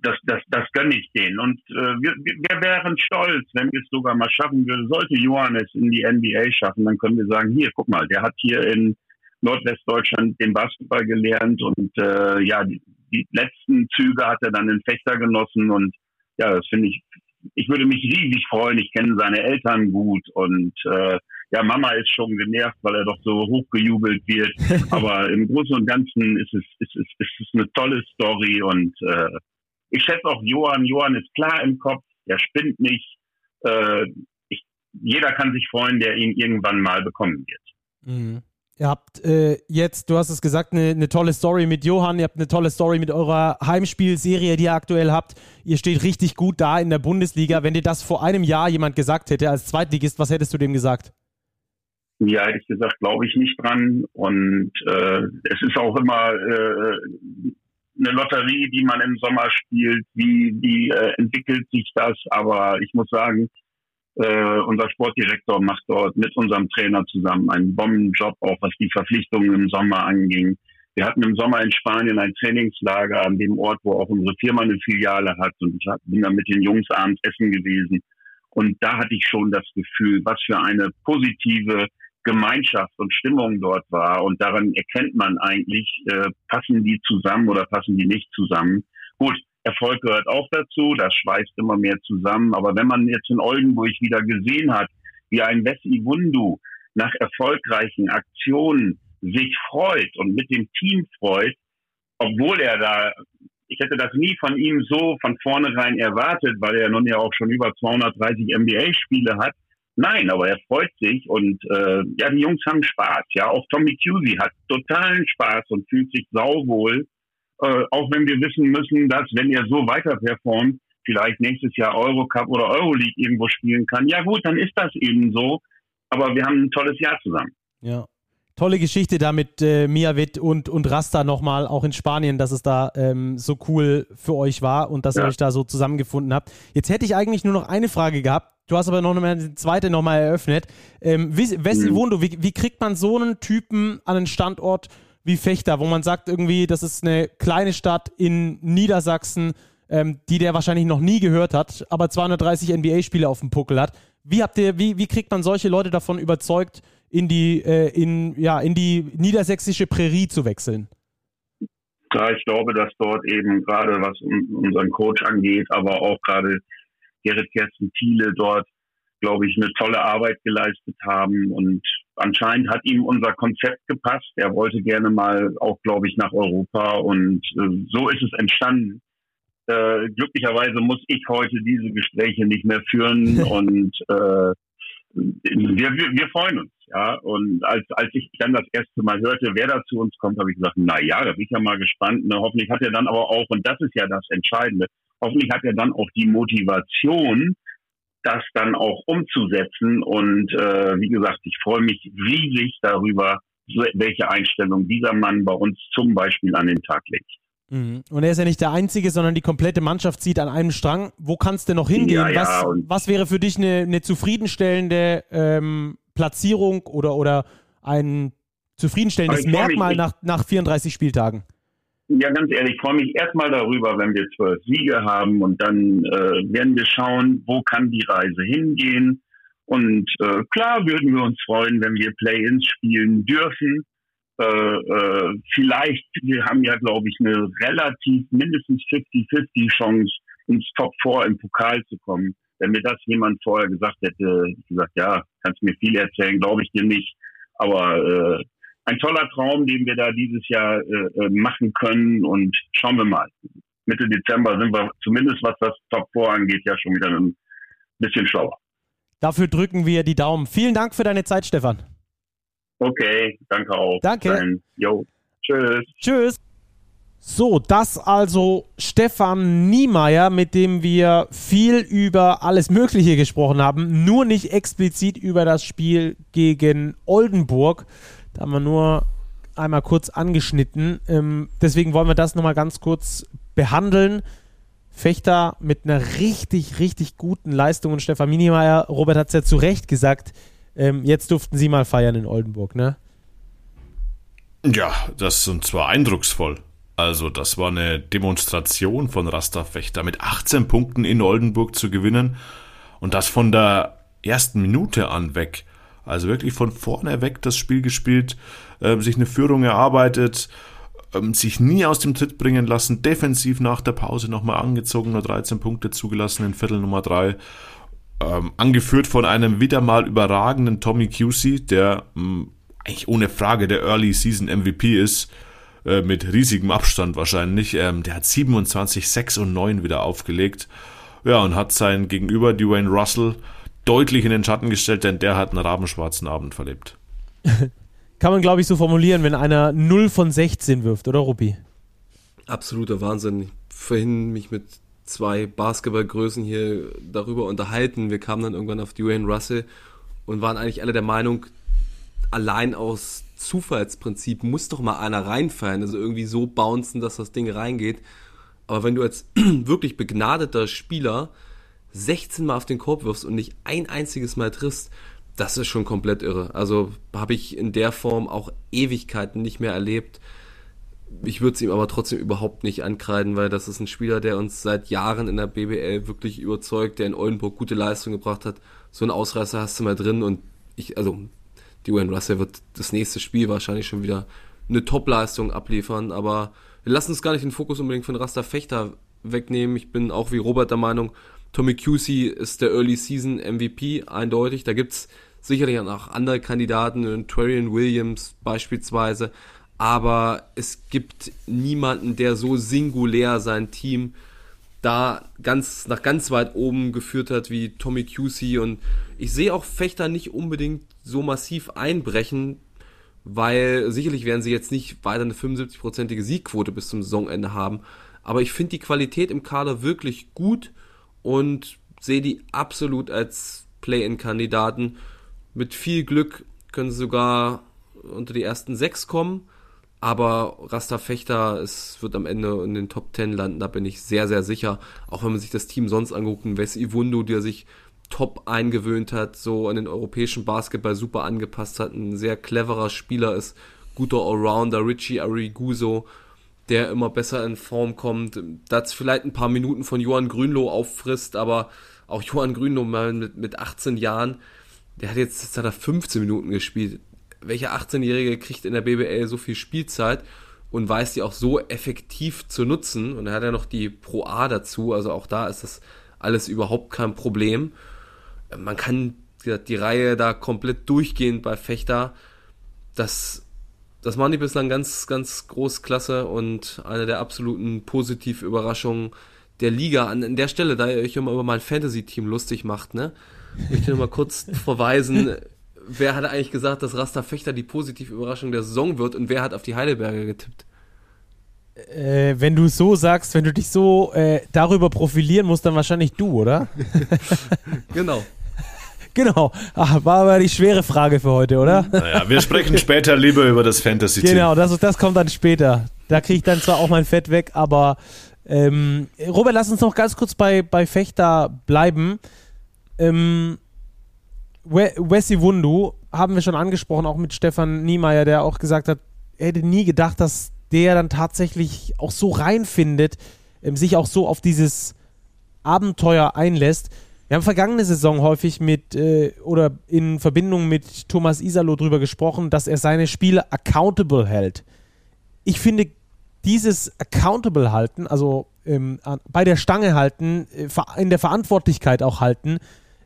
das, das, das gönne ich denen. Und äh, wir, wir wären stolz, wenn wir es sogar mal schaffen würden. Sollte Johannes in die NBA schaffen, dann können wir sagen, hier, guck mal, der hat hier in Nordwestdeutschland den Basketball gelernt und äh, ja, die, die letzten Züge hat er dann in Fechter genossen und ja, das finde ich ich würde mich riesig freuen. Ich kenne seine Eltern gut und äh, ja, Mama ist schon genervt, weil er doch so hochgejubelt wird. Aber im Großen und Ganzen ist es, ist es, ist es eine tolle Story und äh, ich schätze auch Johann. Johann ist klar im Kopf, er spinnt nicht. Äh, ich, jeder kann sich freuen, der ihn irgendwann mal bekommen wird. Mhm. Ihr habt äh, jetzt, du hast es gesagt, eine, eine tolle Story mit Johann, ihr habt eine tolle Story mit eurer Heimspielserie, die ihr aktuell habt. Ihr steht richtig gut da in der Bundesliga. Wenn dir das vor einem Jahr jemand gesagt hätte als Zweitligist, was hättest du dem gesagt? Ja, hätte ich gesagt, glaube ich nicht dran. Und äh, es ist auch immer äh, eine Lotterie, die man im Sommer spielt. Wie, wie äh, entwickelt sich das? Aber ich muss sagen, äh, unser Sportdirektor macht dort mit unserem Trainer zusammen einen Bombenjob, auch was die Verpflichtungen im Sommer anging. Wir hatten im Sommer in Spanien ein Trainingslager an dem Ort, wo auch unsere Firma eine Filiale hat. Und ich bin da mit den Jungs abends essen gewesen. Und da hatte ich schon das Gefühl, was für eine positive Gemeinschaft und Stimmung dort war. Und daran erkennt man eigentlich, äh, passen die zusammen oder passen die nicht zusammen. Gut, Erfolg gehört auch dazu, das schweißt immer mehr zusammen. Aber wenn man jetzt in Oldenburg wieder gesehen hat, wie ein Wessi Wundu nach erfolgreichen Aktionen sich freut und mit dem Team freut, obwohl er da, ich hätte das nie von ihm so von vornherein erwartet, weil er nun ja auch schon über 230 NBA-Spiele hat. Nein, aber er freut sich und äh, ja, die Jungs haben Spaß. Ja, auch Tommy Cusey hat totalen Spaß und fühlt sich sauwohl äh, auch wenn wir wissen müssen, dass wenn er so weiter performt, vielleicht nächstes Jahr Eurocup oder Euroleague irgendwo spielen kann. Ja gut, dann ist das eben so. Aber wir haben ein tolles Jahr zusammen. Ja. Tolle Geschichte da mit äh, Miavit und, und Rasta nochmal, auch in Spanien, dass es da ähm, so cool für euch war und dass ja. ihr euch da so zusammengefunden habt. Jetzt hätte ich eigentlich nur noch eine Frage gehabt. Du hast aber noch eine zweite nochmal eröffnet. Ähm, Wessi mhm. Wohndo, wie, wie kriegt man so einen Typen an einen Standort wie Fechter, wo man sagt irgendwie, das ist eine kleine Stadt in Niedersachsen, ähm, die der wahrscheinlich noch nie gehört hat, aber 230 NBA-Spiele auf dem Puckel hat. Wie habt ihr, wie, wie kriegt man solche Leute davon überzeugt, in die, äh, in, ja, in die niedersächsische Prärie zu wechseln? Ja, ich glaube, dass dort eben gerade was unseren Coach angeht, aber auch gerade Gerrit Kersten Thiele dort, glaube ich, eine tolle Arbeit geleistet haben und anscheinend hat ihm unser Konzept gepasst. Er wollte gerne mal auch, glaube ich, nach Europa und äh, so ist es entstanden. Äh, glücklicherweise muss ich heute diese Gespräche nicht mehr führen und äh, wir, wir, wir freuen uns, ja. Und als, als ich dann das erste Mal hörte, wer da zu uns kommt, habe ich gesagt, na ja, da bin ich ja mal gespannt. Ne? Hoffentlich hat er dann aber auch, und das ist ja das Entscheidende, hoffentlich hat er dann auch die Motivation, das dann auch umzusetzen. Und äh, wie gesagt, ich freue mich riesig darüber, welche Einstellung dieser Mann bei uns zum Beispiel an den Tag legt. Mhm. Und er ist ja nicht der Einzige, sondern die komplette Mannschaft zieht an einem Strang. Wo kannst du noch hingehen? Ja, ja, was, was, wäre für dich eine, eine zufriedenstellende ähm, Platzierung oder, oder ein zufriedenstellendes Merkmal nach, nach 34 Spieltagen? Ja, ganz ehrlich, ich freue mich erstmal darüber, wenn wir zwölf Siege haben und dann äh, werden wir schauen, wo kann die Reise hingehen. Und äh, klar würden wir uns freuen, wenn wir Play-ins spielen dürfen. Äh, äh, vielleicht, wir haben ja, glaube ich, eine relativ mindestens 50-50 Chance, ins Top 4 im Pokal zu kommen. Wenn mir das jemand vorher gesagt hätte, ich gesagt, ja, kannst mir viel erzählen, glaube ich dir nicht. Aber äh, ein toller Traum, den wir da dieses Jahr äh, äh, machen können und schauen wir mal. Mitte Dezember sind wir zumindest was das Top 4 angeht ja schon wieder ein bisschen schlauer. Dafür drücken wir die Daumen. Vielen Dank für deine Zeit, Stefan. Okay, danke auch. Danke. Jo, tschüss. Tschüss. So, das also Stefan Niemeyer, mit dem wir viel über alles Mögliche gesprochen haben, nur nicht explizit über das Spiel gegen Oldenburg. Da haben wir nur einmal kurz angeschnitten. Ähm, deswegen wollen wir das nochmal ganz kurz behandeln. Fechter mit einer richtig, richtig guten Leistung und Stefan Minimeyer, Robert hat es ja zu Recht gesagt, ähm, jetzt durften sie mal feiern in Oldenburg, ne? Ja, das und zwar eindrucksvoll. Also, das war eine Demonstration von Rasta Fechter mit 18 Punkten in Oldenburg zu gewinnen und das von der ersten Minute an weg. Also wirklich von vorne weg das Spiel gespielt, äh, sich eine Führung erarbeitet, ähm, sich nie aus dem Tritt bringen lassen, defensiv nach der Pause nochmal angezogen, nur 13 Punkte zugelassen in Viertel Nummer 3. Ähm, angeführt von einem wieder mal überragenden Tommy Cusey, der mh, hm, eigentlich ohne Frage der Early Season MVP ist, äh, mit riesigem Abstand wahrscheinlich. Ähm, der hat 27, 6 und 9 wieder aufgelegt. Ja, und hat sein Gegenüber, Dwayne Russell, deutlich in den Schatten gestellt, denn der hat einen rabenschwarzen Abend verlebt. Kann man, glaube ich, so formulieren, wenn einer 0 von 16 wirft, oder Ruppi? Absoluter Wahnsinn. Ich vorhin mich mit zwei Basketballgrößen hier darüber unterhalten. Wir kamen dann irgendwann auf Dwayne Russell und waren eigentlich alle der Meinung, allein aus Zufallsprinzip muss doch mal einer reinfallen, also irgendwie so bouncen, dass das Ding reingeht. Aber wenn du als wirklich begnadeter Spieler 16 Mal auf den Korb wirfst und nicht ein einziges Mal triffst, das ist schon komplett irre. Also habe ich in der Form auch Ewigkeiten nicht mehr erlebt. Ich würde es ihm aber trotzdem überhaupt nicht ankreiden, weil das ist ein Spieler, der uns seit Jahren in der BBL wirklich überzeugt, der in Oldenburg gute Leistung gebracht hat. So einen Ausreißer hast du mal drin und ich, also Dwayne Russell wird das nächste Spiel wahrscheinlich schon wieder eine Top-Leistung abliefern, aber wir lassen uns gar nicht den Fokus unbedingt von Rasta Fechter wegnehmen. Ich bin auch wie Robert der Meinung, Tommy Cusey ist der Early Season MVP, eindeutig. Da gibt's sicherlich auch andere Kandidaten, Torian Williams beispielsweise, aber es gibt niemanden, der so singulär sein Team da ganz nach ganz weit oben geführt hat wie Tommy Cusey. Und ich sehe auch Fechter nicht unbedingt so massiv einbrechen, weil sicherlich werden sie jetzt nicht weiter eine 75-prozentige Siegquote bis zum Saisonende haben, aber ich finde die Qualität im Kader wirklich gut und sehe die absolut als Play-in-Kandidaten. Mit viel Glück können sie sogar unter die ersten sechs kommen. Aber Rasta Fechter, es wird am Ende in den Top 10 landen, da bin ich sehr, sehr sicher. Auch wenn man sich das Team sonst anguckt, Wes Iwundu, der sich top eingewöhnt hat, so an den europäischen Basketball super angepasst hat, ein sehr cleverer Spieler ist, guter Allrounder, Richie Ariguso, der immer besser in Form kommt, das vielleicht ein paar Minuten von Johann Grünloh auffrisst, aber auch Johann Grünloh mal mit, mit 18 Jahren, der hat jetzt, jetzt hat er 15 Minuten gespielt welcher 18-Jährige kriegt in der BBL so viel Spielzeit und weiß die auch so effektiv zu nutzen. Und er hat ja noch die Pro A dazu, also auch da ist das alles überhaupt kein Problem. Man kann die, die Reihe da komplett durchgehend bei Fechter. Das, das machen die bislang ganz, ganz groß klasse und eine der absoluten Positivüberraschungen der Liga. An, an der Stelle, da ihr euch immer über mein Fantasy-Team lustig macht, ne? Ich möchte nur mal kurz verweisen, wer hat eigentlich gesagt, dass Rasta Fechter die positive Überraschung der Saison wird und wer hat auf die Heidelberger getippt? Äh, wenn du so sagst, wenn du dich so äh, darüber profilieren musst, dann wahrscheinlich du, oder? genau. Genau. Ach, war aber die schwere Frage für heute, oder? Naja, wir sprechen später lieber über das Fantasy-Team. Genau, das, das kommt dann später. Da kriege ich dann zwar auch mein Fett weg, aber ähm, Robert, lass uns noch ganz kurz bei, bei Fechter bleiben. Ähm, Wesley Wundu haben wir schon angesprochen, auch mit Stefan Niemeyer, der auch gesagt hat, er hätte nie gedacht, dass der dann tatsächlich auch so reinfindet, ähm, sich auch so auf dieses Abenteuer einlässt. Wir haben vergangene Saison häufig mit äh, oder in Verbindung mit Thomas Isalo drüber gesprochen, dass er seine Spiele accountable hält. Ich finde, dieses accountable halten, also ähm, bei der Stange halten, äh, in der Verantwortlichkeit auch halten,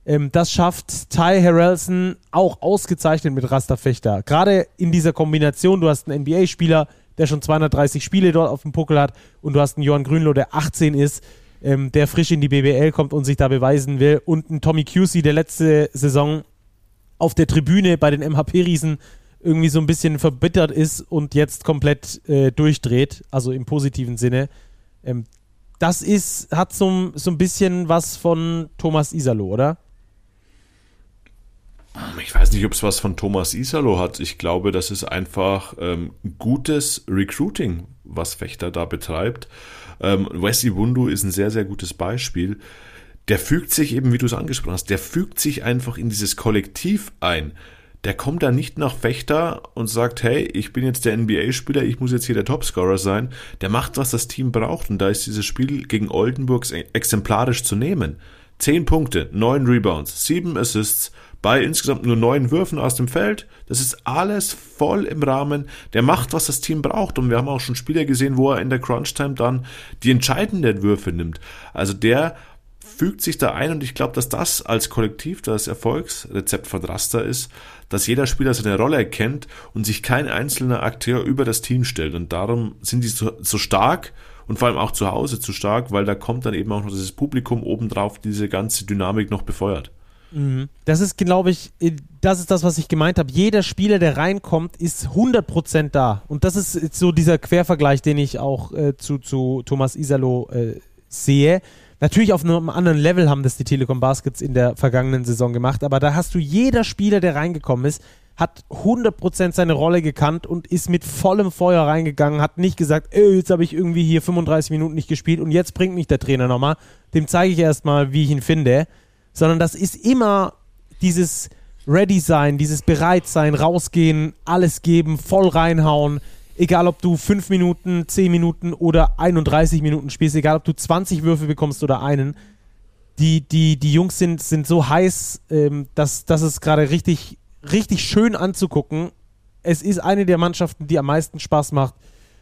ähm, das schafft Ty Harrelson auch ausgezeichnet mit Rasterfechter. Gerade in dieser Kombination, du hast einen NBA-Spieler, der schon 230 Spiele dort auf dem Puckel hat und du hast einen Johann Grünloh, der 18 ist, ähm, der frisch in die BBL kommt und sich da beweisen will und einen Tommy Cusey, der letzte Saison auf der Tribüne bei den MHP-Riesen irgendwie so ein bisschen verbittert ist und jetzt komplett äh, durchdreht, also im positiven Sinne. Ähm, das ist, hat so, so ein bisschen was von Thomas Isalo, oder? Ich weiß nicht, ob es was von Thomas Isalo hat. Ich glaube, das ist einfach ähm, gutes Recruiting, was Fechter da betreibt. Ähm, Wesley Wundu ist ein sehr, sehr gutes Beispiel. Der fügt sich eben, wie du es angesprochen hast, der fügt sich einfach in dieses Kollektiv ein. Der kommt da nicht nach Fechter und sagt, hey, ich bin jetzt der NBA-Spieler, ich muss jetzt hier der Topscorer sein. Der macht, was das Team braucht und da ist dieses Spiel gegen Oldenburg exemplarisch zu nehmen. 10 Punkte, 9 Rebounds, 7 Assists, bei insgesamt nur 9 Würfen aus dem Feld. Das ist alles voll im Rahmen. Der macht, was das Team braucht. Und wir haben auch schon Spieler gesehen, wo er in der Crunch-Time dann die entscheidenden Würfe nimmt. Also der fügt sich da ein und ich glaube, dass das als Kollektiv das Erfolgsrezept von Raster ist, dass jeder Spieler seine Rolle erkennt und sich kein einzelner Akteur über das Team stellt. Und darum sind die so, so stark und vor allem auch zu Hause zu stark, weil da kommt dann eben auch noch dieses Publikum obendrauf, diese ganze Dynamik noch befeuert. Mhm. Das ist, glaube ich, das ist das, was ich gemeint habe. Jeder Spieler, der reinkommt, ist 100% da. Und das ist so dieser Quervergleich, den ich auch äh, zu, zu Thomas Isalo äh, sehe. Natürlich auf einem anderen Level haben das die Telekom Baskets in der vergangenen Saison gemacht, aber da hast du jeder Spieler, der reingekommen ist, hat 100% seine Rolle gekannt und ist mit vollem Feuer reingegangen, hat nicht gesagt, jetzt habe ich irgendwie hier 35 Minuten nicht gespielt und jetzt bringt mich der Trainer nochmal. Dem zeige ich erstmal, wie ich ihn finde. Sondern das ist immer dieses Ready sein, dieses Bereitsein, rausgehen, alles geben, voll reinhauen. Egal, ob du 5 Minuten, 10 Minuten oder 31 Minuten spielst, egal, ob du 20 Würfe bekommst oder einen. Die, die, die Jungs sind, sind so heiß, ähm, dass, dass es gerade richtig richtig schön anzugucken. Es ist eine der Mannschaften, die am meisten Spaß macht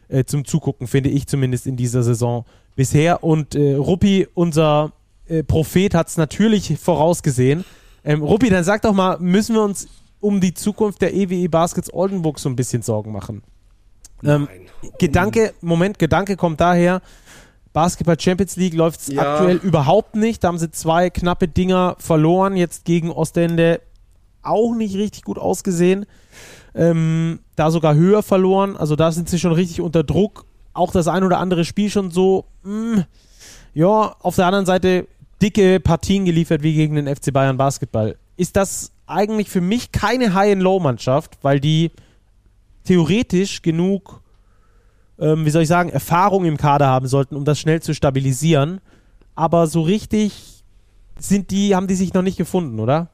äh, zum Zugucken, finde ich zumindest in dieser Saison bisher. Und äh, Ruppi, unser äh, Prophet, hat es natürlich vorausgesehen. Ähm, Ruppi, dann sag doch mal, müssen wir uns um die Zukunft der EWE e Baskets Oldenburg so ein bisschen Sorgen machen? Ähm, Gedanke, Moment, Gedanke kommt daher. Basketball Champions League läuft es ja. aktuell überhaupt nicht. Da haben sie zwei knappe Dinger verloren, jetzt gegen Ostende auch nicht richtig gut ausgesehen. Ähm, da sogar höher verloren. Also da sind sie schon richtig unter Druck. Auch das ein oder andere Spiel schon so, mh, mm, ja, auf der anderen Seite dicke Partien geliefert wie gegen den FC Bayern Basketball. Ist das eigentlich für mich keine High-and-Low-Mannschaft, weil die theoretisch genug, ähm, wie soll ich sagen, Erfahrung im Kader haben sollten, um das schnell zu stabilisieren. Aber so richtig sind die, haben die sich noch nicht gefunden, oder?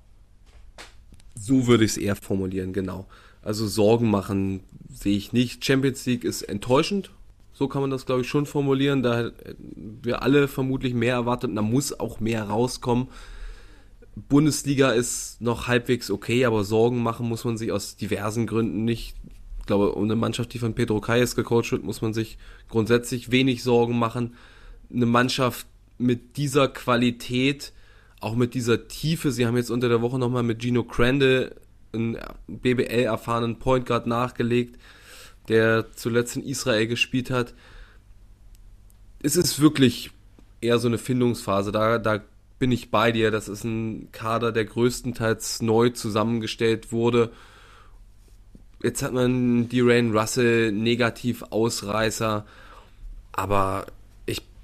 So würde ich es eher formulieren, genau. Also Sorgen machen sehe ich nicht. Champions League ist enttäuschend. So kann man das, glaube ich, schon formulieren. Da wir alle vermutlich mehr erwartet. Da muss auch mehr rauskommen. Bundesliga ist noch halbwegs okay, aber Sorgen machen muss man sich aus diversen Gründen nicht. Ich glaube, um eine Mannschaft, die von Pedro Kayes gecoacht wird, muss man sich grundsätzlich wenig Sorgen machen. Eine Mannschaft mit dieser Qualität auch mit dieser Tiefe. Sie haben jetzt unter der Woche nochmal mit Gino Crande einen BBL-erfahrenen Point Guard nachgelegt, der zuletzt in Israel gespielt hat. Es ist wirklich eher so eine Findungsphase. Da, da bin ich bei dir. Das ist ein Kader, der größtenteils neu zusammengestellt wurde. Jetzt hat man die Rain Russell negativ Ausreißer, aber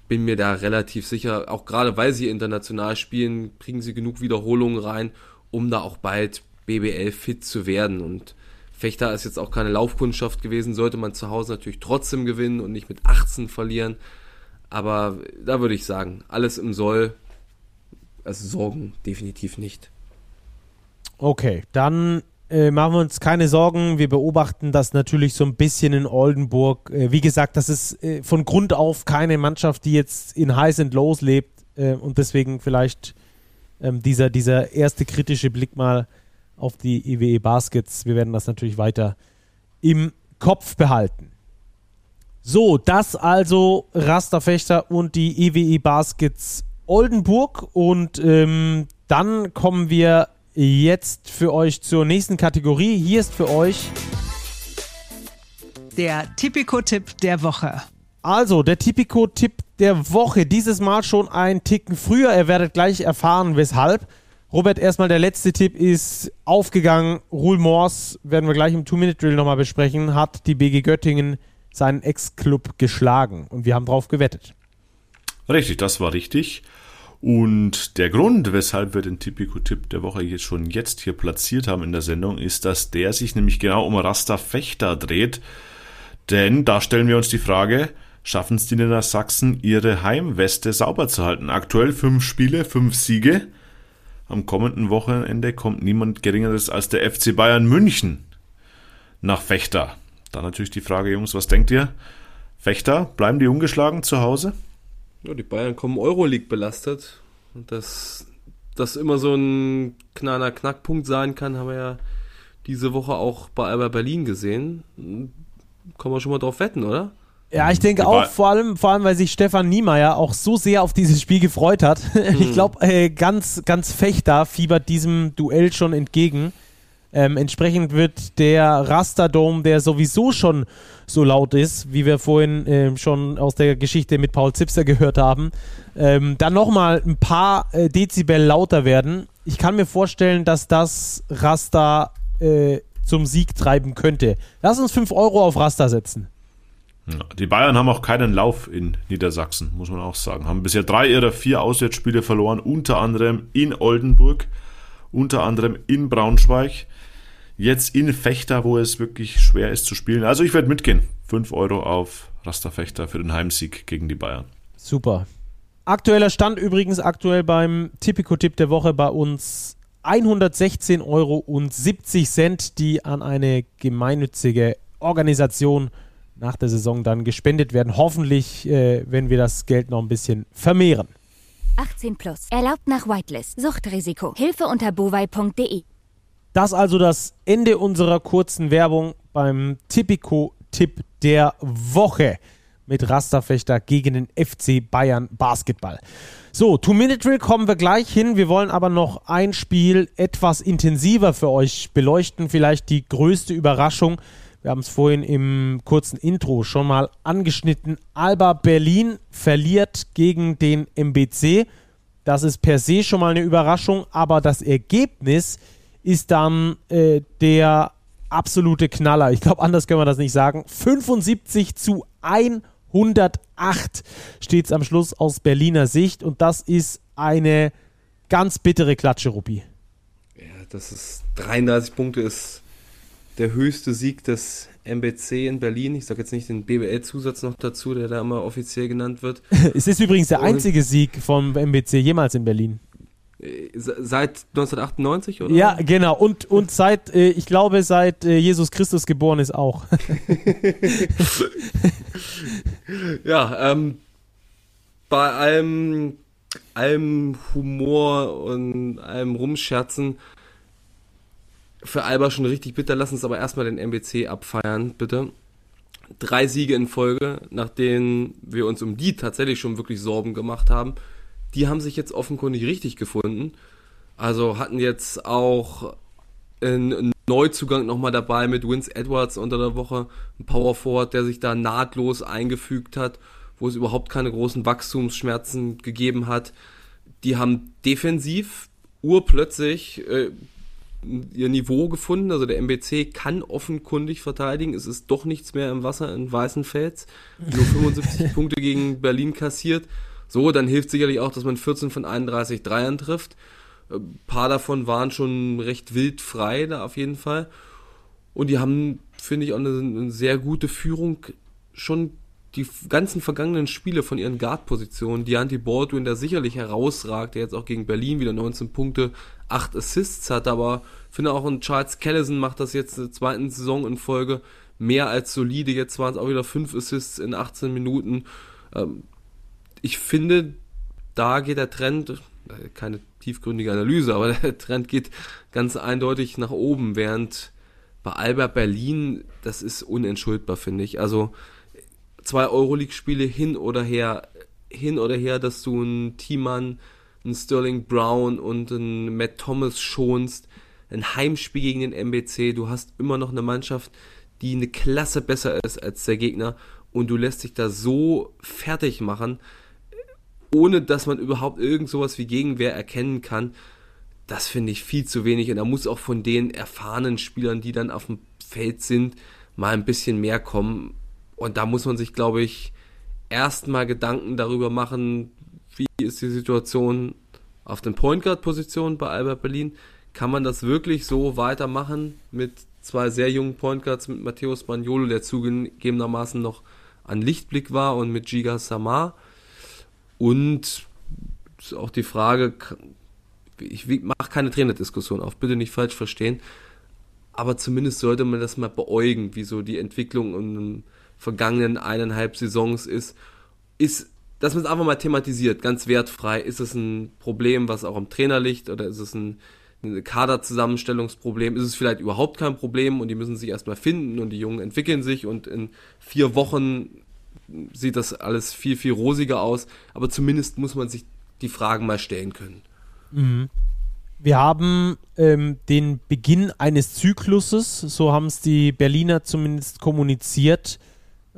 bin mir da relativ sicher, auch gerade weil sie international spielen, kriegen sie genug Wiederholungen rein, um da auch bald BBL fit zu werden. Und Fechter ist jetzt auch keine Laufkundschaft gewesen, sollte man zu Hause natürlich trotzdem gewinnen und nicht mit 18 verlieren. Aber da würde ich sagen, alles im Soll. Also Sorgen definitiv nicht. Okay, dann äh, machen wir uns keine Sorgen. Wir beobachten das natürlich so ein bisschen in Oldenburg. Äh, wie gesagt, das ist äh, von Grund auf keine Mannschaft, die jetzt in Highs and Lows lebt äh, und deswegen vielleicht ähm, dieser, dieser erste kritische Blick mal auf die IWE e Baskets. Wir werden das natürlich weiter im Kopf behalten. So, das also Rasterfechter und die IWE e Baskets Oldenburg und ähm, dann kommen wir jetzt für euch zur nächsten Kategorie. Hier ist für euch der Tipico-Tipp der Woche. Also, der Tipico-Tipp der Woche. Dieses Mal schon ein Ticken früher. Ihr werdet gleich erfahren, weshalb. Robert, erstmal der letzte Tipp ist aufgegangen. Ruhl Mors, werden wir gleich im Two-Minute-Drill nochmal besprechen, hat die BG Göttingen seinen Ex-Club geschlagen. Und wir haben drauf gewettet. Richtig, das war richtig. Und der Grund, weshalb wir den Tipico-Tipp der Woche jetzt schon jetzt hier platziert haben in der Sendung, ist, dass der sich nämlich genau um Rasta Fechter dreht. Denn da stellen wir uns die Frage, schaffen es die Sachsen, ihre Heimweste sauber zu halten? Aktuell fünf Spiele, fünf Siege. Am kommenden Wochenende kommt niemand Geringeres als der FC Bayern München nach Fechter. Da natürlich die Frage, Jungs, was denkt ihr? Fechter, bleiben die ungeschlagen zu Hause? Ja, die Bayern kommen Euroleague belastet. Dass das immer so ein kleiner Knackpunkt sein kann, haben wir ja diese Woche auch bei Alba Berlin gesehen. Kann man schon mal drauf wetten, oder? Ja, ich denke auch, vor allem, vor allem, weil sich Stefan Niemeyer auch so sehr auf dieses Spiel gefreut hat. Mhm. Ich glaube, äh, ganz, ganz Fechter fiebert diesem Duell schon entgegen. Ähm, entsprechend wird der Rasterdome, der sowieso schon so laut ist, wie wir vorhin äh, schon aus der Geschichte mit Paul Zipser gehört haben, ähm, dann nochmal ein paar äh, Dezibel lauter werden. Ich kann mir vorstellen, dass das Raster äh, zum Sieg treiben könnte. Lass uns 5 Euro auf Raster setzen. Die Bayern haben auch keinen Lauf in Niedersachsen, muss man auch sagen. Haben bisher drei ihrer vier Auswärtsspiele verloren, unter anderem in Oldenburg, unter anderem in Braunschweig, jetzt in Fechter, wo es wirklich schwer ist zu spielen. Also ich werde mitgehen. 5 Euro auf Rasterfechter für den Heimsieg gegen die Bayern. Super. Aktueller Stand übrigens aktuell beim Tipico-Tipp der Woche bei uns 116,70 Euro, die an eine gemeinnützige Organisation nach der Saison dann gespendet werden. Hoffentlich, äh, wenn wir das Geld noch ein bisschen vermehren. 18 plus. Erlaubt nach Whitelist. Suchtrisiko. Hilfe unter bovai.de. Das also das Ende unserer kurzen Werbung beim Tipico-Tipp der Woche mit Rasterfechter gegen den FC Bayern Basketball. So, Two-Minute-Drill kommen wir gleich hin. Wir wollen aber noch ein Spiel etwas intensiver für euch beleuchten. Vielleicht die größte Überraschung wir haben es vorhin im kurzen Intro schon mal angeschnitten. Alba Berlin verliert gegen den MBC. Das ist per se schon mal eine Überraschung, aber das Ergebnis ist dann äh, der absolute Knaller. Ich glaube, anders können wir das nicht sagen. 75 zu 108 steht es am Schluss aus Berliner Sicht und das ist eine ganz bittere Klatsche, Ruppi. Ja, das ist 33 Punkte ist der höchste Sieg des MBC in Berlin. Ich sage jetzt nicht den BBL-Zusatz noch dazu, der da immer offiziell genannt wird. es ist übrigens der einzige Sieg vom MBC jemals in Berlin. Äh, seit 1998, oder? Ja, genau. Und, und seit, äh, ich glaube, seit äh, Jesus Christus geboren ist auch. ja, ähm, bei allem, allem Humor und allem Rumscherzen für Alba schon richtig bitter. Lass uns aber erstmal den MBC abfeiern, bitte. Drei Siege in Folge, nach denen wir uns um die tatsächlich schon wirklich Sorgen gemacht haben. Die haben sich jetzt offenkundig richtig gefunden. Also hatten jetzt auch einen Neuzugang nochmal dabei mit Vince Edwards unter der Woche. Ein Power Forward, der sich da nahtlos eingefügt hat, wo es überhaupt keine großen Wachstumsschmerzen gegeben hat. Die haben defensiv urplötzlich äh, ihr Niveau gefunden. Also der MBC kann offenkundig verteidigen. Es ist doch nichts mehr im Wasser in Weißenfels. Nur 75 Punkte gegen Berlin kassiert. So, dann hilft sicherlich auch, dass man 14 von 31 Dreiern trifft. Ein paar davon waren schon recht wild frei, da auf jeden Fall. Und die haben, finde ich, auch eine, eine sehr gute Führung schon die ganzen vergangenen Spiele von ihren Guard-Positionen, Deontay Baldwin, der sicherlich herausragt, der jetzt auch gegen Berlin wieder 19 Punkte, 8 Assists hat, aber finde auch ein Charles Callison macht das jetzt in der zweiten Saison in Folge mehr als solide. Jetzt waren es auch wieder 5 Assists in 18 Minuten. Ähm, ich finde, da geht der Trend, äh, keine tiefgründige Analyse, aber der Trend geht ganz eindeutig nach oben, während bei Albert Berlin, das ist unentschuldbar, finde ich. Also zwei Euroleague-Spiele hin oder her, hin oder her, dass du einen Thiemann, einen Sterling Brown und einen Matt Thomas schonst, ein Heimspiel gegen den MBC, du hast immer noch eine Mannschaft, die eine Klasse besser ist als der Gegner und du lässt dich da so fertig machen, ohne dass man überhaupt irgend sowas wie Gegenwehr erkennen kann. Das finde ich viel zu wenig und da muss auch von den erfahrenen Spielern, die dann auf dem Feld sind, mal ein bisschen mehr kommen. Und da muss man sich, glaube ich, erstmal Gedanken darüber machen, wie ist die Situation auf den Point Guard Positionen bei Albert Berlin. Kann man das wirklich so weitermachen mit zwei sehr jungen Point Guards, mit Matteo Spagnolo, der zugegebenermaßen noch an Lichtblick war, und mit Giga Samar? Und ist auch die Frage, ich mache keine Trainerdiskussion auf, bitte nicht falsch verstehen, aber zumindest sollte man das mal beäugen, wie so die Entwicklung in vergangenen eineinhalb Saisons ist, ist dass man es einfach mal thematisiert, ganz wertfrei. Ist es ein Problem, was auch am Trainer liegt, oder ist es ein, ein Kaderzusammenstellungsproblem? Ist es vielleicht überhaupt kein Problem und die müssen sich erstmal finden und die Jungen entwickeln sich und in vier Wochen sieht das alles viel, viel rosiger aus. Aber zumindest muss man sich die Fragen mal stellen können. Mhm. Wir haben ähm, den Beginn eines Zykluses, so haben es die Berliner zumindest kommuniziert,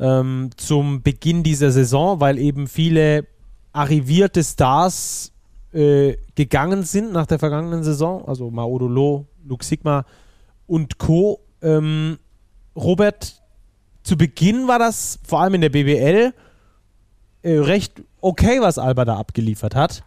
ähm, zum Beginn dieser Saison, weil eben viele arrivierte Stars äh, gegangen sind nach der vergangenen Saison, also Maodolo, Luke Sigma und Co. Ähm, Robert, zu Beginn war das vor allem in der BBL äh, recht okay, was Alba da abgeliefert hat.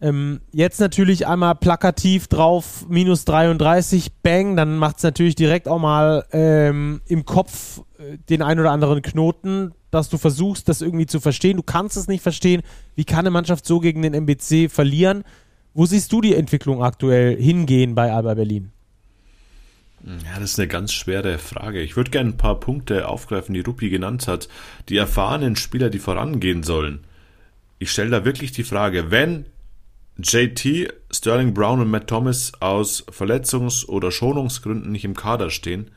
Ähm, jetzt natürlich einmal plakativ drauf, minus 33, bang, dann macht es natürlich direkt auch mal ähm, im Kopf äh, den ein oder anderen Knoten, dass du versuchst, das irgendwie zu verstehen. Du kannst es nicht verstehen. Wie kann eine Mannschaft so gegen den MBC verlieren? Wo siehst du die Entwicklung aktuell hingehen bei Alba Berlin? Ja, das ist eine ganz schwere Frage. Ich würde gerne ein paar Punkte aufgreifen, die Rupi genannt hat. Die erfahrenen Spieler, die vorangehen sollen. Ich stelle da wirklich die Frage, wenn JT, Sterling Brown und Matt Thomas aus Verletzungs- oder Schonungsgründen nicht im Kader stehen.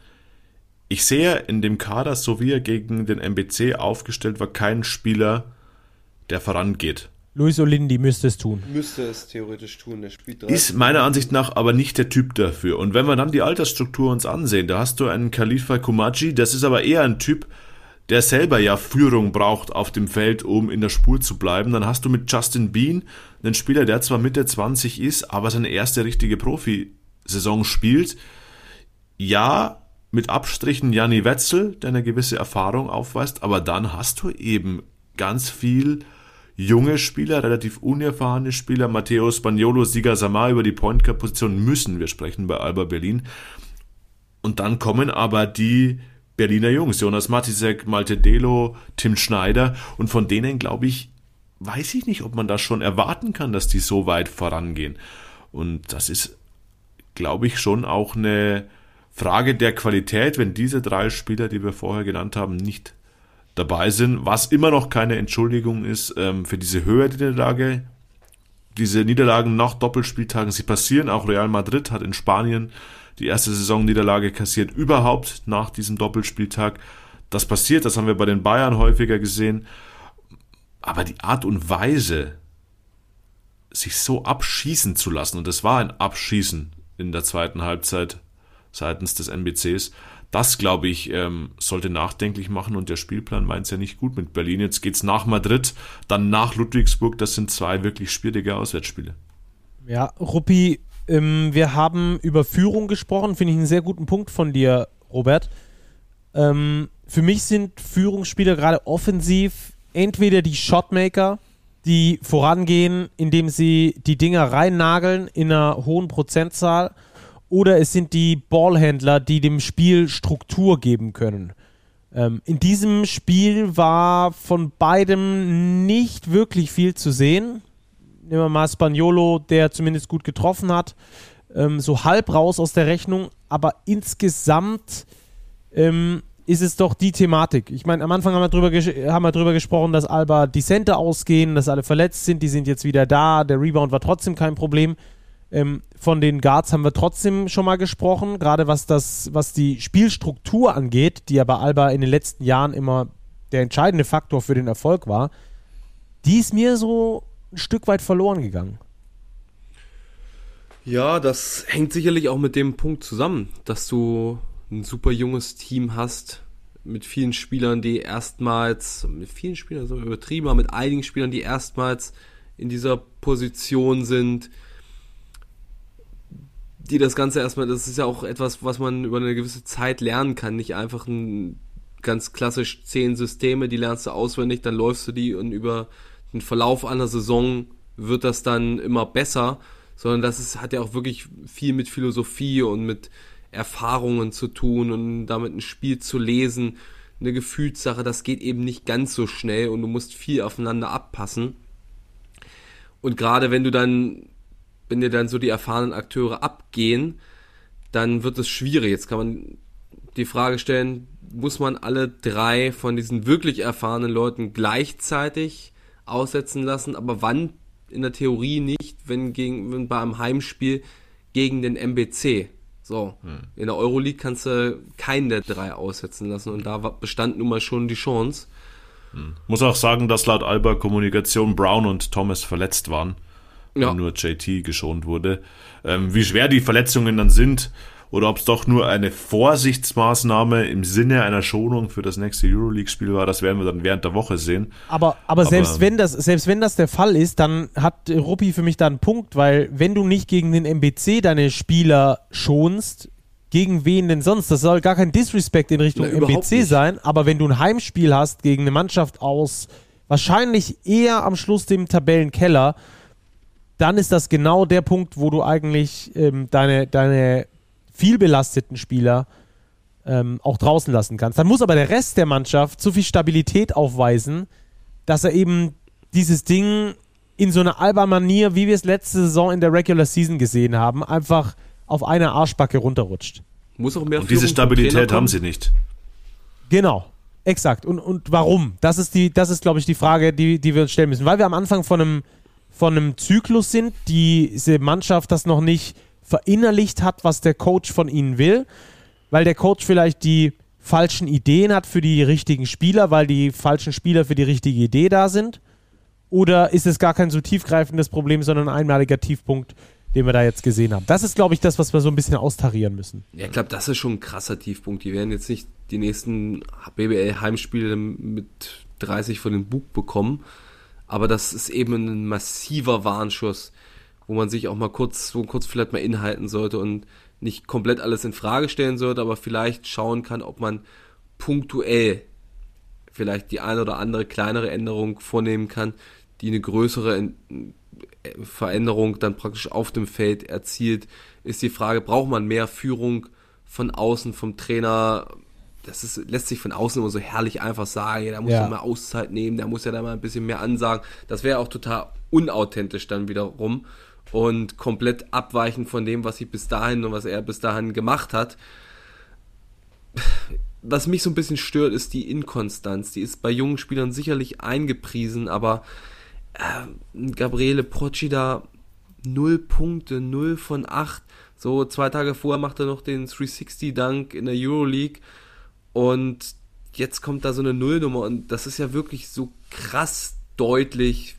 Ich sehe in dem Kader, so wie er gegen den MBC aufgestellt war, keinen Spieler, der vorangeht. Luis Olindi müsste es tun. Müsste es theoretisch tun, der spielt Ist meiner Ansicht nach aber nicht der Typ dafür. Und wenn wir dann die Altersstruktur uns ansehen, da hast du einen Khalifa Kumaji, das ist aber eher ein Typ, der selber ja Führung braucht auf dem Feld, um in der Spur zu bleiben. Dann hast du mit Justin Bean einen Spieler, der zwar Mitte 20 ist, aber seine erste richtige Profisaison spielt. Ja, mit Abstrichen Janni Wetzel, der eine gewisse Erfahrung aufweist, aber dann hast du eben ganz viel junge Spieler, relativ unerfahrene Spieler. Matteo Spagnolo, Siga Samar über die Point Guard Position müssen wir sprechen bei Alba Berlin. Und dann kommen aber die Berliner Jungs, Jonas Matisek, Malte Delo, Tim Schneider und von denen glaube ich, weiß ich nicht, ob man das schon erwarten kann, dass die so weit vorangehen. Und das ist, glaube ich, schon auch eine Frage der Qualität, wenn diese drei Spieler, die wir vorher genannt haben, nicht dabei sind, was immer noch keine Entschuldigung ist ähm, für diese Höhe der Niederlage. Diese Niederlagen nach Doppelspieltagen, sie passieren. Auch Real Madrid hat in Spanien die erste Saisonniederlage kassiert überhaupt nach diesem Doppelspieltag. Das passiert, das haben wir bei den Bayern häufiger gesehen. Aber die Art und Weise, sich so abschießen zu lassen, und es war ein Abschießen in der zweiten Halbzeit seitens des NBCs, das, glaube ich, ähm, sollte nachdenklich machen und der Spielplan meint es ja nicht gut mit Berlin. Jetzt geht es nach Madrid, dann nach Ludwigsburg. Das sind zwei wirklich schwierige Auswärtsspiele. Ja, Ruppi, ähm, wir haben über Führung gesprochen, finde ich einen sehr guten Punkt von dir, Robert. Ähm, für mich sind Führungsspieler gerade offensiv entweder die Shotmaker, die vorangehen, indem sie die Dinger reinnageln in einer hohen Prozentzahl, oder es sind die Ballhändler, die dem Spiel Struktur geben können. Ähm, in diesem Spiel war von beidem nicht wirklich viel zu sehen nehmen wir mal Spagnolo, der zumindest gut getroffen hat, ähm, so halb raus aus der Rechnung, aber insgesamt ähm, ist es doch die Thematik. Ich meine, am Anfang haben wir, drüber haben wir drüber gesprochen, dass Alba die Center ausgehen, dass alle verletzt sind, die sind jetzt wieder da, der Rebound war trotzdem kein Problem. Ähm, von den Guards haben wir trotzdem schon mal gesprochen, gerade was das, was die Spielstruktur angeht, die ja bei Alba in den letzten Jahren immer der entscheidende Faktor für den Erfolg war. Die ist mir so ein Stück weit verloren gegangen. Ja, das hängt sicherlich auch mit dem Punkt zusammen, dass du ein super junges Team hast mit vielen Spielern, die erstmals, mit vielen Spielern so übertrieben, aber mit einigen Spielern, die erstmals in dieser Position sind, die das Ganze erstmal, das ist ja auch etwas, was man über eine gewisse Zeit lernen kann, nicht einfach ein ganz klassisch zehn Systeme, die lernst du auswendig, dann läufst du die und über den Verlauf einer Saison wird das dann immer besser, sondern das ist, hat ja auch wirklich viel mit Philosophie und mit Erfahrungen zu tun und damit ein Spiel zu lesen, eine Gefühlssache, das geht eben nicht ganz so schnell und du musst viel aufeinander abpassen. Und gerade wenn du dann, wenn dir dann so die erfahrenen Akteure abgehen, dann wird es schwierig. Jetzt kann man die Frage stellen, muss man alle drei von diesen wirklich erfahrenen Leuten gleichzeitig aussetzen lassen, aber wann in der Theorie nicht, wenn, gegen, wenn bei einem Heimspiel gegen den MBC. So, hm. in der Euroleague kannst du keinen der drei aussetzen lassen und da bestand nun mal schon die Chance. Hm. Muss auch sagen, dass laut Alba Kommunikation Brown und Thomas verletzt waren ja. und nur JT geschont wurde. Ähm, wie schwer die Verletzungen dann sind, oder ob es doch nur eine Vorsichtsmaßnahme im Sinne einer Schonung für das nächste Euroleague-Spiel war, das werden wir dann während der Woche sehen. Aber, aber, aber selbst, wenn das, selbst wenn das der Fall ist, dann hat Ruppi für mich da einen Punkt, weil wenn du nicht gegen den MBC deine Spieler schonst, gegen wen denn sonst? Das soll gar kein Disrespect in Richtung Na, MBC sein, aber wenn du ein Heimspiel hast gegen eine Mannschaft aus wahrscheinlich eher am Schluss dem Tabellenkeller, dann ist das genau der Punkt, wo du eigentlich ähm, deine, deine viel belasteten Spieler ähm, auch draußen lassen kannst. Dann muss aber der Rest der Mannschaft so viel Stabilität aufweisen, dass er eben dieses Ding in so einer Alba-Manier, wie wir es letzte Saison in der Regular Season gesehen haben, einfach auf einer Arschbacke runterrutscht. Muss auch mehr Und diese Stabilität haben sie nicht. Genau, exakt. Und, und warum? Das ist, die, das ist glaube ich, die Frage, die, die wir uns stellen müssen. Weil wir am Anfang von einem, von einem Zyklus sind, diese Mannschaft das noch nicht verinnerlicht hat, was der Coach von ihnen will, weil der Coach vielleicht die falschen Ideen hat für die richtigen Spieler, weil die falschen Spieler für die richtige Idee da sind? Oder ist es gar kein so tiefgreifendes Problem, sondern ein einmaliger Tiefpunkt, den wir da jetzt gesehen haben? Das ist, glaube ich, das, was wir so ein bisschen austarieren müssen. Ja, ich glaube, das ist schon ein krasser Tiefpunkt. Die werden jetzt nicht die nächsten BBL-Heimspiele mit 30 von den Bug bekommen. Aber das ist eben ein massiver Warnschuss wo man sich auch mal kurz, so kurz vielleicht mal inhalten sollte und nicht komplett alles in Frage stellen sollte, aber vielleicht schauen kann, ob man punktuell vielleicht die eine oder andere kleinere Änderung vornehmen kann, die eine größere Veränderung dann praktisch auf dem Feld erzielt, ist die Frage, braucht man mehr Führung von außen vom Trainer? Das ist, lässt sich von außen immer so herrlich einfach sagen, ja, der muss ja. ja mal Auszeit nehmen, der muss ja da mal ein bisschen mehr ansagen. Das wäre auch total unauthentisch dann wiederum und komplett abweichen von dem, was sie bis dahin und was er bis dahin gemacht hat. Was mich so ein bisschen stört, ist die Inkonstanz. Die ist bei jungen Spielern sicherlich eingepriesen, aber äh, Gabriele Procida 0 Punkte, 0 von 8. So zwei Tage vorher macht er noch den 360-Dunk in der Euroleague und jetzt kommt da so eine Nullnummer und das ist ja wirklich so krass deutlich,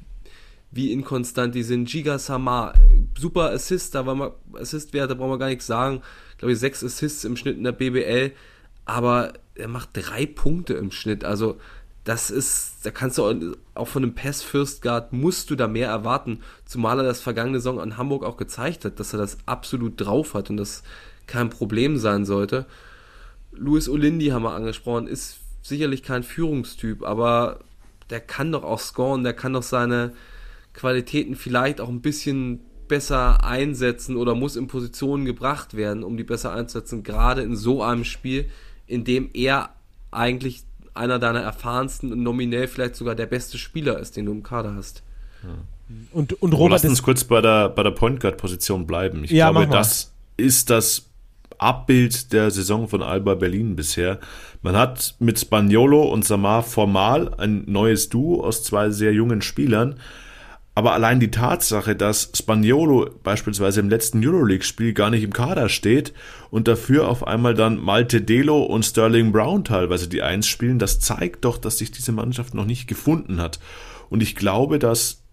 wie inkonstant die sind. Giga Samar, super Assist, da war mal Assist-Werte, brauchen wir gar nichts sagen. Glaube ich, sechs Assists im Schnitt in der BBL, aber er macht drei Punkte im Schnitt. Also, das ist, da kannst du auch von einem Pass First Guard musst du da mehr erwarten, zumal er das vergangene Saison an Hamburg auch gezeigt hat, dass er das absolut drauf hat und das kein Problem sein sollte. Luis Olindi haben wir angesprochen, ist sicherlich kein Führungstyp, aber der kann doch auch scoren, der kann doch seine, Qualitäten vielleicht auch ein bisschen besser einsetzen oder muss in Positionen gebracht werden, um die besser einzusetzen, gerade in so einem Spiel, in dem er eigentlich einer deiner erfahrensten und nominell vielleicht sogar der beste Spieler ist, den du im Kader hast. Ja. Und, und Robert. Lass uns kurz bei der, bei der Point Guard Position bleiben. Ich ja, glaube, das ist das Abbild der Saison von Alba Berlin bisher. Man hat mit Spagnolo und Samar formal ein neues Duo aus zwei sehr jungen Spielern. Aber allein die Tatsache, dass Spaniolo beispielsweise im letzten Euroleague-Spiel gar nicht im Kader steht und dafür auf einmal dann Malte Delo und Sterling Brown teilweise die Eins spielen, das zeigt doch, dass sich diese Mannschaft noch nicht gefunden hat. Und ich glaube, dass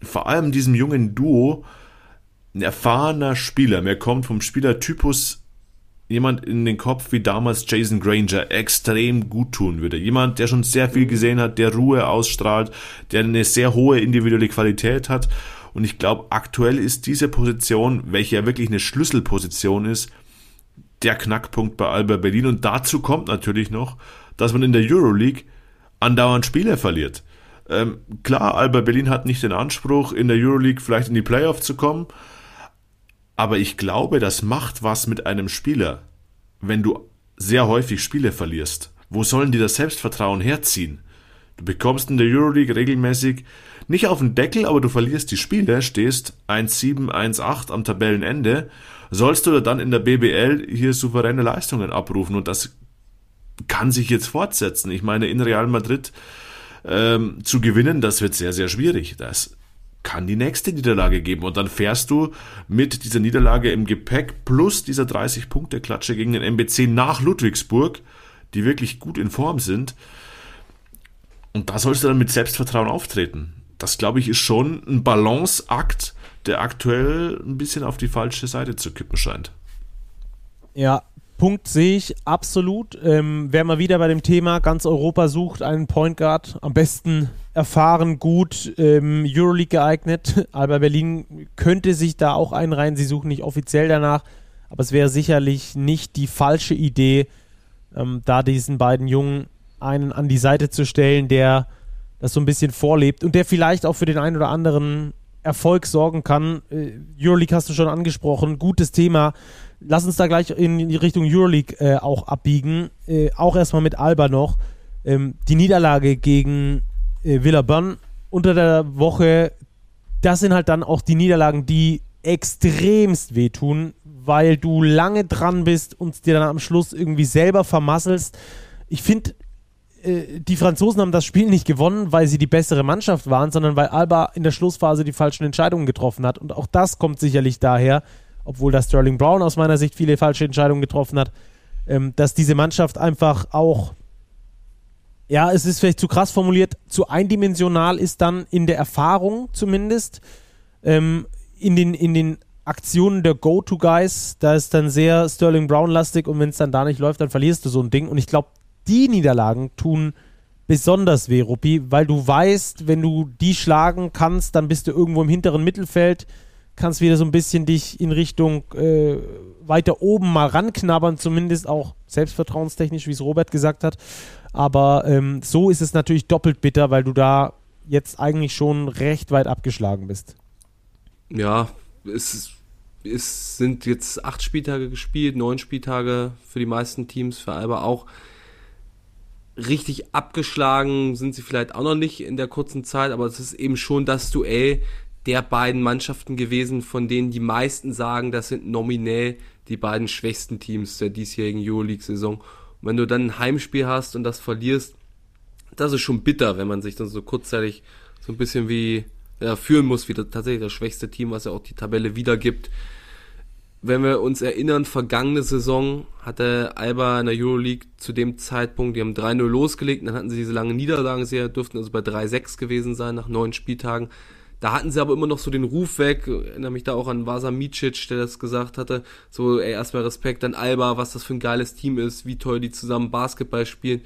vor allem diesem jungen Duo ein erfahrener Spieler, mehr kommt vom Spielertypus jemand in den Kopf wie damals Jason Granger extrem gut tun würde. Jemand, der schon sehr viel gesehen hat, der Ruhe ausstrahlt, der eine sehr hohe individuelle Qualität hat. Und ich glaube, aktuell ist diese Position, welche ja wirklich eine Schlüsselposition ist, der Knackpunkt bei Alba Berlin. Und dazu kommt natürlich noch, dass man in der Euroleague andauernd Spiele verliert. Ähm, klar, Alba Berlin hat nicht den Anspruch, in der Euroleague vielleicht in die Playoff zu kommen, aber ich glaube, das macht was mit einem Spieler, wenn du sehr häufig Spiele verlierst. Wo sollen die das Selbstvertrauen herziehen? Du bekommst in der Euroleague regelmäßig nicht auf den Deckel, aber du verlierst die Spiele, stehst 1-7, 1-8 am Tabellenende. Sollst du dann in der BBL hier souveräne Leistungen abrufen und das kann sich jetzt fortsetzen. Ich meine, in Real Madrid ähm, zu gewinnen, das wird sehr, sehr schwierig. Das kann die nächste Niederlage geben. Und dann fährst du mit dieser Niederlage im Gepäck plus dieser 30-Punkte-Klatsche gegen den MBC nach Ludwigsburg, die wirklich gut in Form sind. Und da sollst du dann mit Selbstvertrauen auftreten. Das, glaube ich, ist schon ein Balanceakt, der aktuell ein bisschen auf die falsche Seite zu kippen scheint. Ja, Punkt sehe ich absolut. Ähm, wer mal wieder bei dem Thema ganz Europa sucht, einen Point Guard, am besten erfahren, gut, ähm, Euroleague geeignet. Alba Berlin könnte sich da auch einreihen. Sie suchen nicht offiziell danach, aber es wäre sicherlich nicht die falsche Idee, ähm, da diesen beiden Jungen einen an die Seite zu stellen, der das so ein bisschen vorlebt und der vielleicht auch für den einen oder anderen Erfolg sorgen kann. Äh, Euroleague hast du schon angesprochen, gutes Thema lass uns da gleich in die Richtung Euroleague äh, auch abbiegen. Äh, auch erstmal mit Alba noch. Ähm, die Niederlage gegen äh, Villeurbanne unter der Woche, das sind halt dann auch die Niederlagen, die extremst wehtun, weil du lange dran bist und dir dann am Schluss irgendwie selber vermasselst. Ich finde, äh, die Franzosen haben das Spiel nicht gewonnen, weil sie die bessere Mannschaft waren, sondern weil Alba in der Schlussphase die falschen Entscheidungen getroffen hat. Und auch das kommt sicherlich daher, obwohl da Sterling Brown aus meiner Sicht viele falsche Entscheidungen getroffen hat, ähm, dass diese Mannschaft einfach auch, ja, es ist vielleicht zu krass formuliert, zu eindimensional ist dann in der Erfahrung zumindest, ähm, in, den, in den Aktionen der Go-To-Guys, da ist dann sehr Sterling Brown-lastig und wenn es dann da nicht läuft, dann verlierst du so ein Ding. Und ich glaube, die Niederlagen tun besonders weh, Ruppi, weil du weißt, wenn du die schlagen kannst, dann bist du irgendwo im hinteren Mittelfeld kannst wieder so ein bisschen dich in Richtung äh, weiter oben mal ranknabbern, zumindest auch selbstvertrauenstechnisch, wie es Robert gesagt hat. Aber ähm, so ist es natürlich doppelt bitter, weil du da jetzt eigentlich schon recht weit abgeschlagen bist. Ja, es, es sind jetzt acht Spieltage gespielt, neun Spieltage für die meisten Teams, für Alba auch. Richtig abgeschlagen sind sie vielleicht auch noch nicht in der kurzen Zeit, aber es ist eben schon das Duell, der beiden Mannschaften gewesen, von denen die meisten sagen, das sind nominell die beiden schwächsten Teams der diesjährigen Euroleague-Saison. Und wenn du dann ein Heimspiel hast und das verlierst, das ist schon bitter, wenn man sich dann so kurzzeitig so ein bisschen wie ja, führen muss, wie das, tatsächlich das schwächste Team, was ja auch die Tabelle wiedergibt. Wenn wir uns erinnern, vergangene Saison hatte Alba in der Euroleague zu dem Zeitpunkt, die haben 3-0 losgelegt, dann hatten sie diese lange Niederlagenserie, dürften also bei 3-6 gewesen sein nach neun Spieltagen. Da hatten sie aber immer noch so den Ruf weg, ich erinnere mich da auch an Vasa Micic, der das gesagt hatte, so ey, erstmal Respekt an Alba, was das für ein geiles Team ist, wie toll die zusammen Basketball spielen.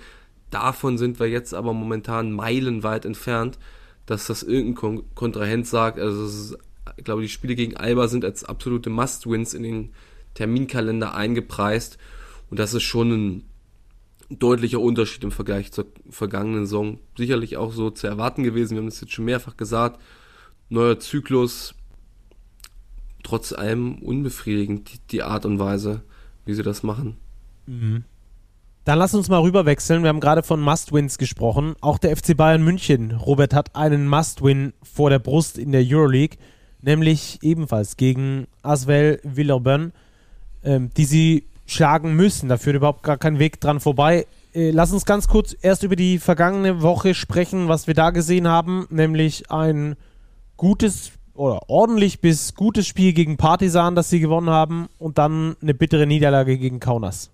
Davon sind wir jetzt aber momentan meilenweit entfernt, dass das irgendein Kon Kontrahent sagt, also ist, ich glaube, die Spiele gegen Alba sind als absolute Must-Wins in den Terminkalender eingepreist und das ist schon ein deutlicher Unterschied im Vergleich zur vergangenen Saison. Sicherlich auch so zu erwarten gewesen, wir haben das jetzt schon mehrfach gesagt, neuer Zyklus, trotz allem unbefriedigend, die, die Art und Weise, wie sie das machen. Mhm. Dann lass uns mal rüberwechseln. Wir haben gerade von Must-Wins gesprochen. Auch der FC Bayern München, Robert, hat einen Must-Win vor der Brust in der Euroleague, nämlich ebenfalls gegen Asvel Villeurbanne, ähm, die sie schlagen müssen. Da führt überhaupt gar kein Weg dran vorbei. Äh, lass uns ganz kurz erst über die vergangene Woche sprechen, was wir da gesehen haben, nämlich ein gutes oder ordentlich bis gutes Spiel gegen Partisan, das sie gewonnen haben und dann eine bittere Niederlage gegen Kaunas.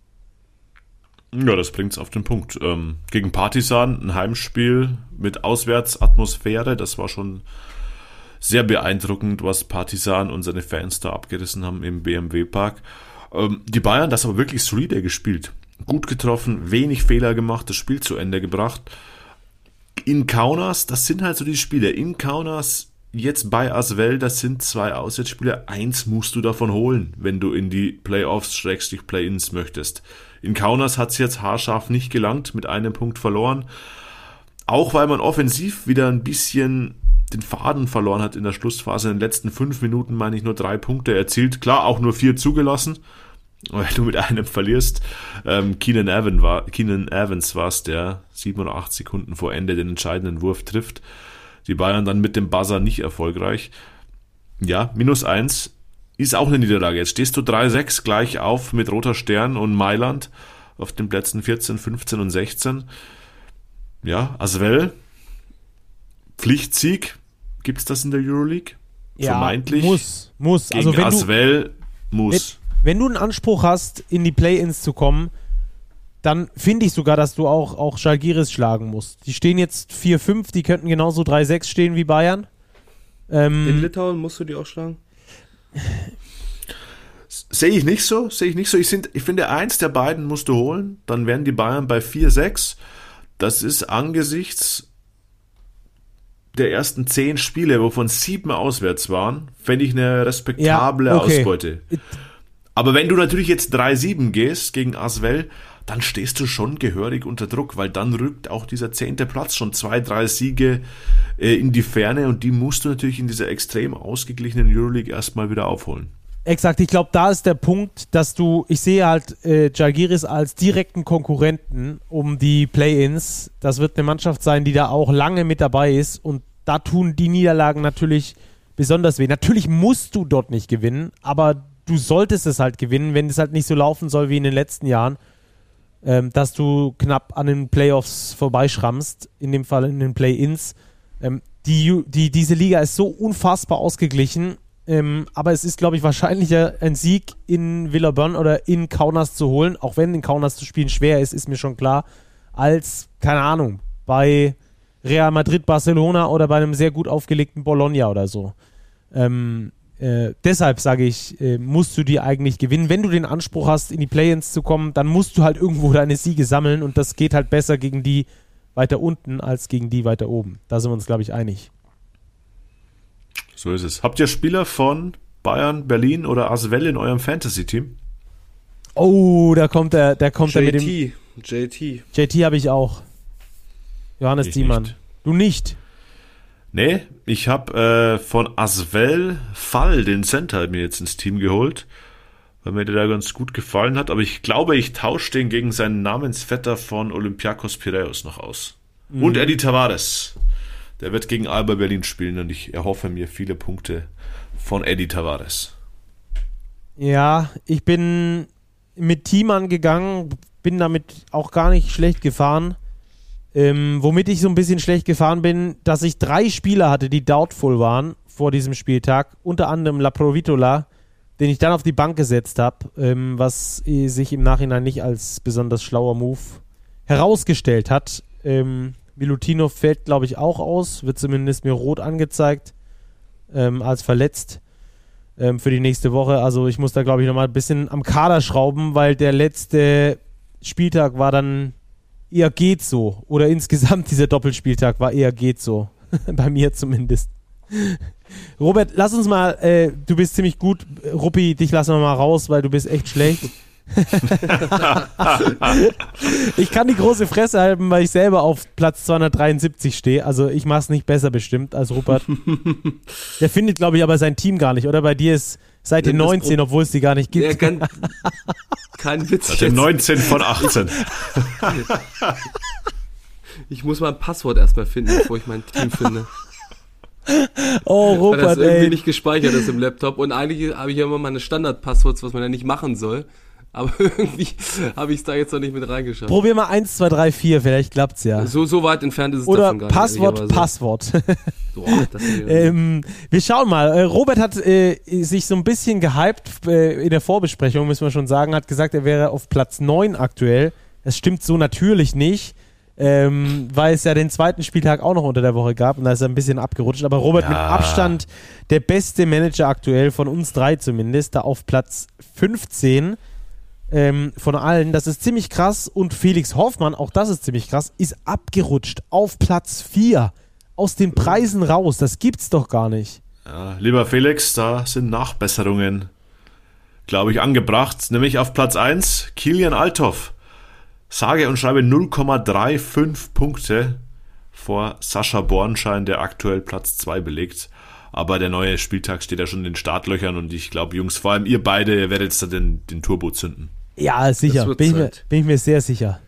Ja, das bringt es auf den Punkt. Ähm, gegen Partisan ein Heimspiel mit Auswärtsatmosphäre, das war schon sehr beeindruckend, was Partisan und seine Fans da abgerissen haben im BMW Park. Ähm, die Bayern, das aber wirklich solide gespielt. Gut getroffen, wenig Fehler gemacht, das Spiel zu Ende gebracht. In Kaunas, das sind halt so die Spiele. In Kaunas jetzt bei Aswell, das sind zwei Auswärtsspiele. Eins musst du davon holen, wenn du in die Playoffs, Schrägstrich Play-Ins möchtest. In Kaunas hat es jetzt haarscharf nicht gelangt, mit einem Punkt verloren. Auch weil man offensiv wieder ein bisschen den Faden verloren hat in der Schlussphase. In den letzten fünf Minuten meine ich nur drei Punkte erzielt. Klar, auch nur vier zugelassen, weil du mit einem verlierst. Ähm, Keenan, Evans war, Keenan Evans war es, der sieben oder acht Sekunden vor Ende den entscheidenden Wurf trifft. Die Bayern dann mit dem Buzzer nicht erfolgreich. Ja, minus eins ist auch eine Niederlage. Jetzt stehst du 3-6 gleich auf mit Roter Stern und Mailand auf den Plätzen 14, 15 und 16. Ja, Aswell Pflichtsieg. Gibt es das in der Euroleague? Ja, Vermeintlich. muss, muss. Gegen Also wenn du, Asvel muss. wenn du einen Anspruch hast, in die Play-Ins zu kommen, dann finde ich sogar, dass du auch, auch Schalgiris schlagen musst. Die stehen jetzt 4-5, die könnten genauso 3-6 stehen wie Bayern. In Ähm, Litauen musst du die auch schlagen? Sehe ich nicht so, sehe ich nicht so. Ich, sind, ich finde, eins der beiden musst du holen, dann wären die Bayern bei 4-6. Das ist angesichts der ersten zehn Spiele, wovon sieben auswärts waren, fände ich eine respektable Ja, okay. Ausbeute. Aber wenn du natürlich jetzt 3-7 gehst gegen Asvel, dann stehst du schon gehörig unter Druck, weil dann rückt auch dieser zehnte Platz schon zwei, drei Siege äh, in die Ferne und die musst du natürlich in dieser extrem ausgeglichenen Euroleague erstmal wieder aufholen. Exakt, ich glaube, da ist der Punkt, dass du, ich sehe halt äh, Jalgiris als direkten Konkurrenten um die Play-Ins. Das wird eine Mannschaft sein, die da auch lange mit dabei ist und da tun die Niederlagen natürlich besonders weh. Natürlich musst du dort nicht gewinnen, aber du solltest es halt gewinnen, wenn es halt nicht so laufen soll wie in den letzten Jahren, ähm, dass du knapp an den Playoffs vorbeischrammst, in dem Fall in den Play-Ins. Ähm, die, die, diese Liga ist so unfassbar ausgeglichen, ähm, aber es ist, glaube ich, wahrscheinlicher, ein Sieg in Villeurbanne oder in Kaunas zu holen, auch wenn in Kaunas zu spielen schwer ist, ist mir schon klar, als, keine Ahnung, bei Real Madrid, Barcelona oder bei einem sehr gut aufgelegten Bologna oder so. Ähm, äh, deshalb sage ich, äh, musst du die eigentlich gewinnen. Wenn du den Anspruch hast, in die Play-ins zu kommen, dann musst du halt irgendwo deine Siege sammeln und das geht halt besser gegen die weiter unten als gegen die weiter oben. Da sind wir uns, glaube ich, einig. So ist es. Habt ihr Spieler von Bayern, Berlin oder Asvel in eurem Fantasy-Team? Oh, da kommt er, da kommt er mit dem. JT. JT. Habe ich auch. Johannes Ich Diemann. nicht. Du nicht. Nee, ich habe äh, von Asvel Fall, den Center, mir jetzt ins Team geholt, weil mir der da ganz gut gefallen hat. Aber ich glaube, ich tausche den gegen seinen Namensvetter von Olympiakos Piraeus noch aus. Und Eddie Tavares. Der wird gegen Alba Berlin spielen und ich erhoffe mir viele Punkte von Eddie Tavares. Ja, ich bin mit Thiemann gegangen, bin damit auch gar nicht schlecht gefahren. Ähm, womit ich so ein bisschen schlecht gefahren bin, dass ich drei Spieler hatte, die doubtful waren vor diesem Spieltag. Unter anderem La Provitola, den ich dann auf die Bank gesetzt habe, ähm, was äh, sich im Nachhinein nicht als besonders schlauer Move herausgestellt hat. Ähm, Milutinov fällt, glaube ich, auch aus, wird zumindest mir rot angezeigt ähm, als verletzt ähm, für die nächste Woche. Also ich muss da, glaube ich, nochmal ein bisschen am Kader schrauben, weil der letzte Spieltag war dann eher geht so. Oder insgesamt dieser Doppelspieltag war eher geht so. Bei mir zumindest. Robert, lass uns mal, äh, du bist ziemlich gut. Ruppi, dich lassen wir mal raus, weil du bist echt schlecht. ich kann die große Fresse halten, weil ich selber auf Platz 273 stehe. Also ich mache es nicht besser bestimmt als Rupert. Der findet, glaube ich, aber sein Team gar nicht. Oder bei dir ist Seite Ja, das 19, Pro- obwohl es die gar nicht gibt. Ja, kann, kein Witz. Hatte Jetzt. 19 von 18. Ich muss mal ein Passwort erstmal finden, bevor ich mein Team finde. oh, Weil das Rupert, irgendwie ey. nicht gespeichert ist im Laptop. Und eigentlich habe ich ja immer meine Standardpassworts, was man ja nicht machen soll. Aber irgendwie habe ich es da jetzt noch nicht mit reingeschafft. Probier mal 1, 2, 3, 4, vielleicht klappt's ja. So, so weit entfernt ist es Oder davon gar nicht. Passwort, ehrlicherweise. Passwort. Ist ähm, wir schauen mal. Äh, Robert hat äh, sich so ein bisschen gehypt äh, in der Vorbesprechung, müssen wir schon sagen, hat gesagt, er wäre auf Platz 9 aktuell. Das stimmt so natürlich nicht, ähm, weil es ja den zweiten Spieltag auch noch unter der Woche gab und da ist er ein bisschen abgerutscht. Aber Robert Ja. mit Abstand der beste Manager aktuell, von uns drei zumindest, da auf Platz 15 ähm, von allen. Das ist ziemlich krass. Und Felix Hoffmann, auch das ist ziemlich krass, ist abgerutscht auf Platz 4. Aus den Preisen raus. Das gibt's doch gar nicht. Ja, lieber Felix, da sind Nachbesserungen, glaube ich, angebracht. Nämlich auf Platz 1 Kilian Althoff. Sage und schreibe 0,35 Punkte vor Sascha Bornschein, der aktuell Platz 2 belegt. Aber der neue Spieltag steht ja schon in den Startlöchern und ich glaube, Jungs, vor allem ihr beide, ihr werdet jetzt da den, den Turbo zünden. Ja, sicher. Bin ich, mir, bin ich mir sehr sicher.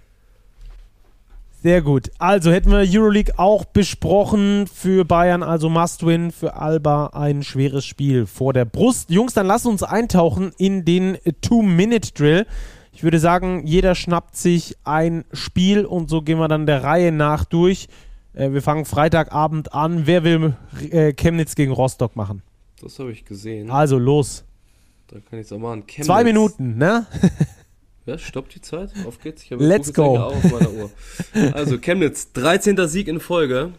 Sehr gut. Also hätten wir Euroleague auch besprochen für Bayern, also Must-Win, für Alba ein schweres Spiel vor der Brust. Jungs, dann lass uns eintauchen in den Two-Minute-Drill. Ich würde sagen, jeder schnappt sich ein Spiel und so gehen wir dann der Reihe nach durch. Äh, wir fangen Freitagabend an. Wer will äh, Chemnitz gegen Rostock machen? Das habe ich gesehen. Also los. Da kann ich es auch machen. Chemnitz. Zwei Minuten, ne? Ja, stoppt die Zeit. Auf geht's. Ich Let's go. Auf meiner Uhr. Also Chemnitz, 13. Sieg in Folge.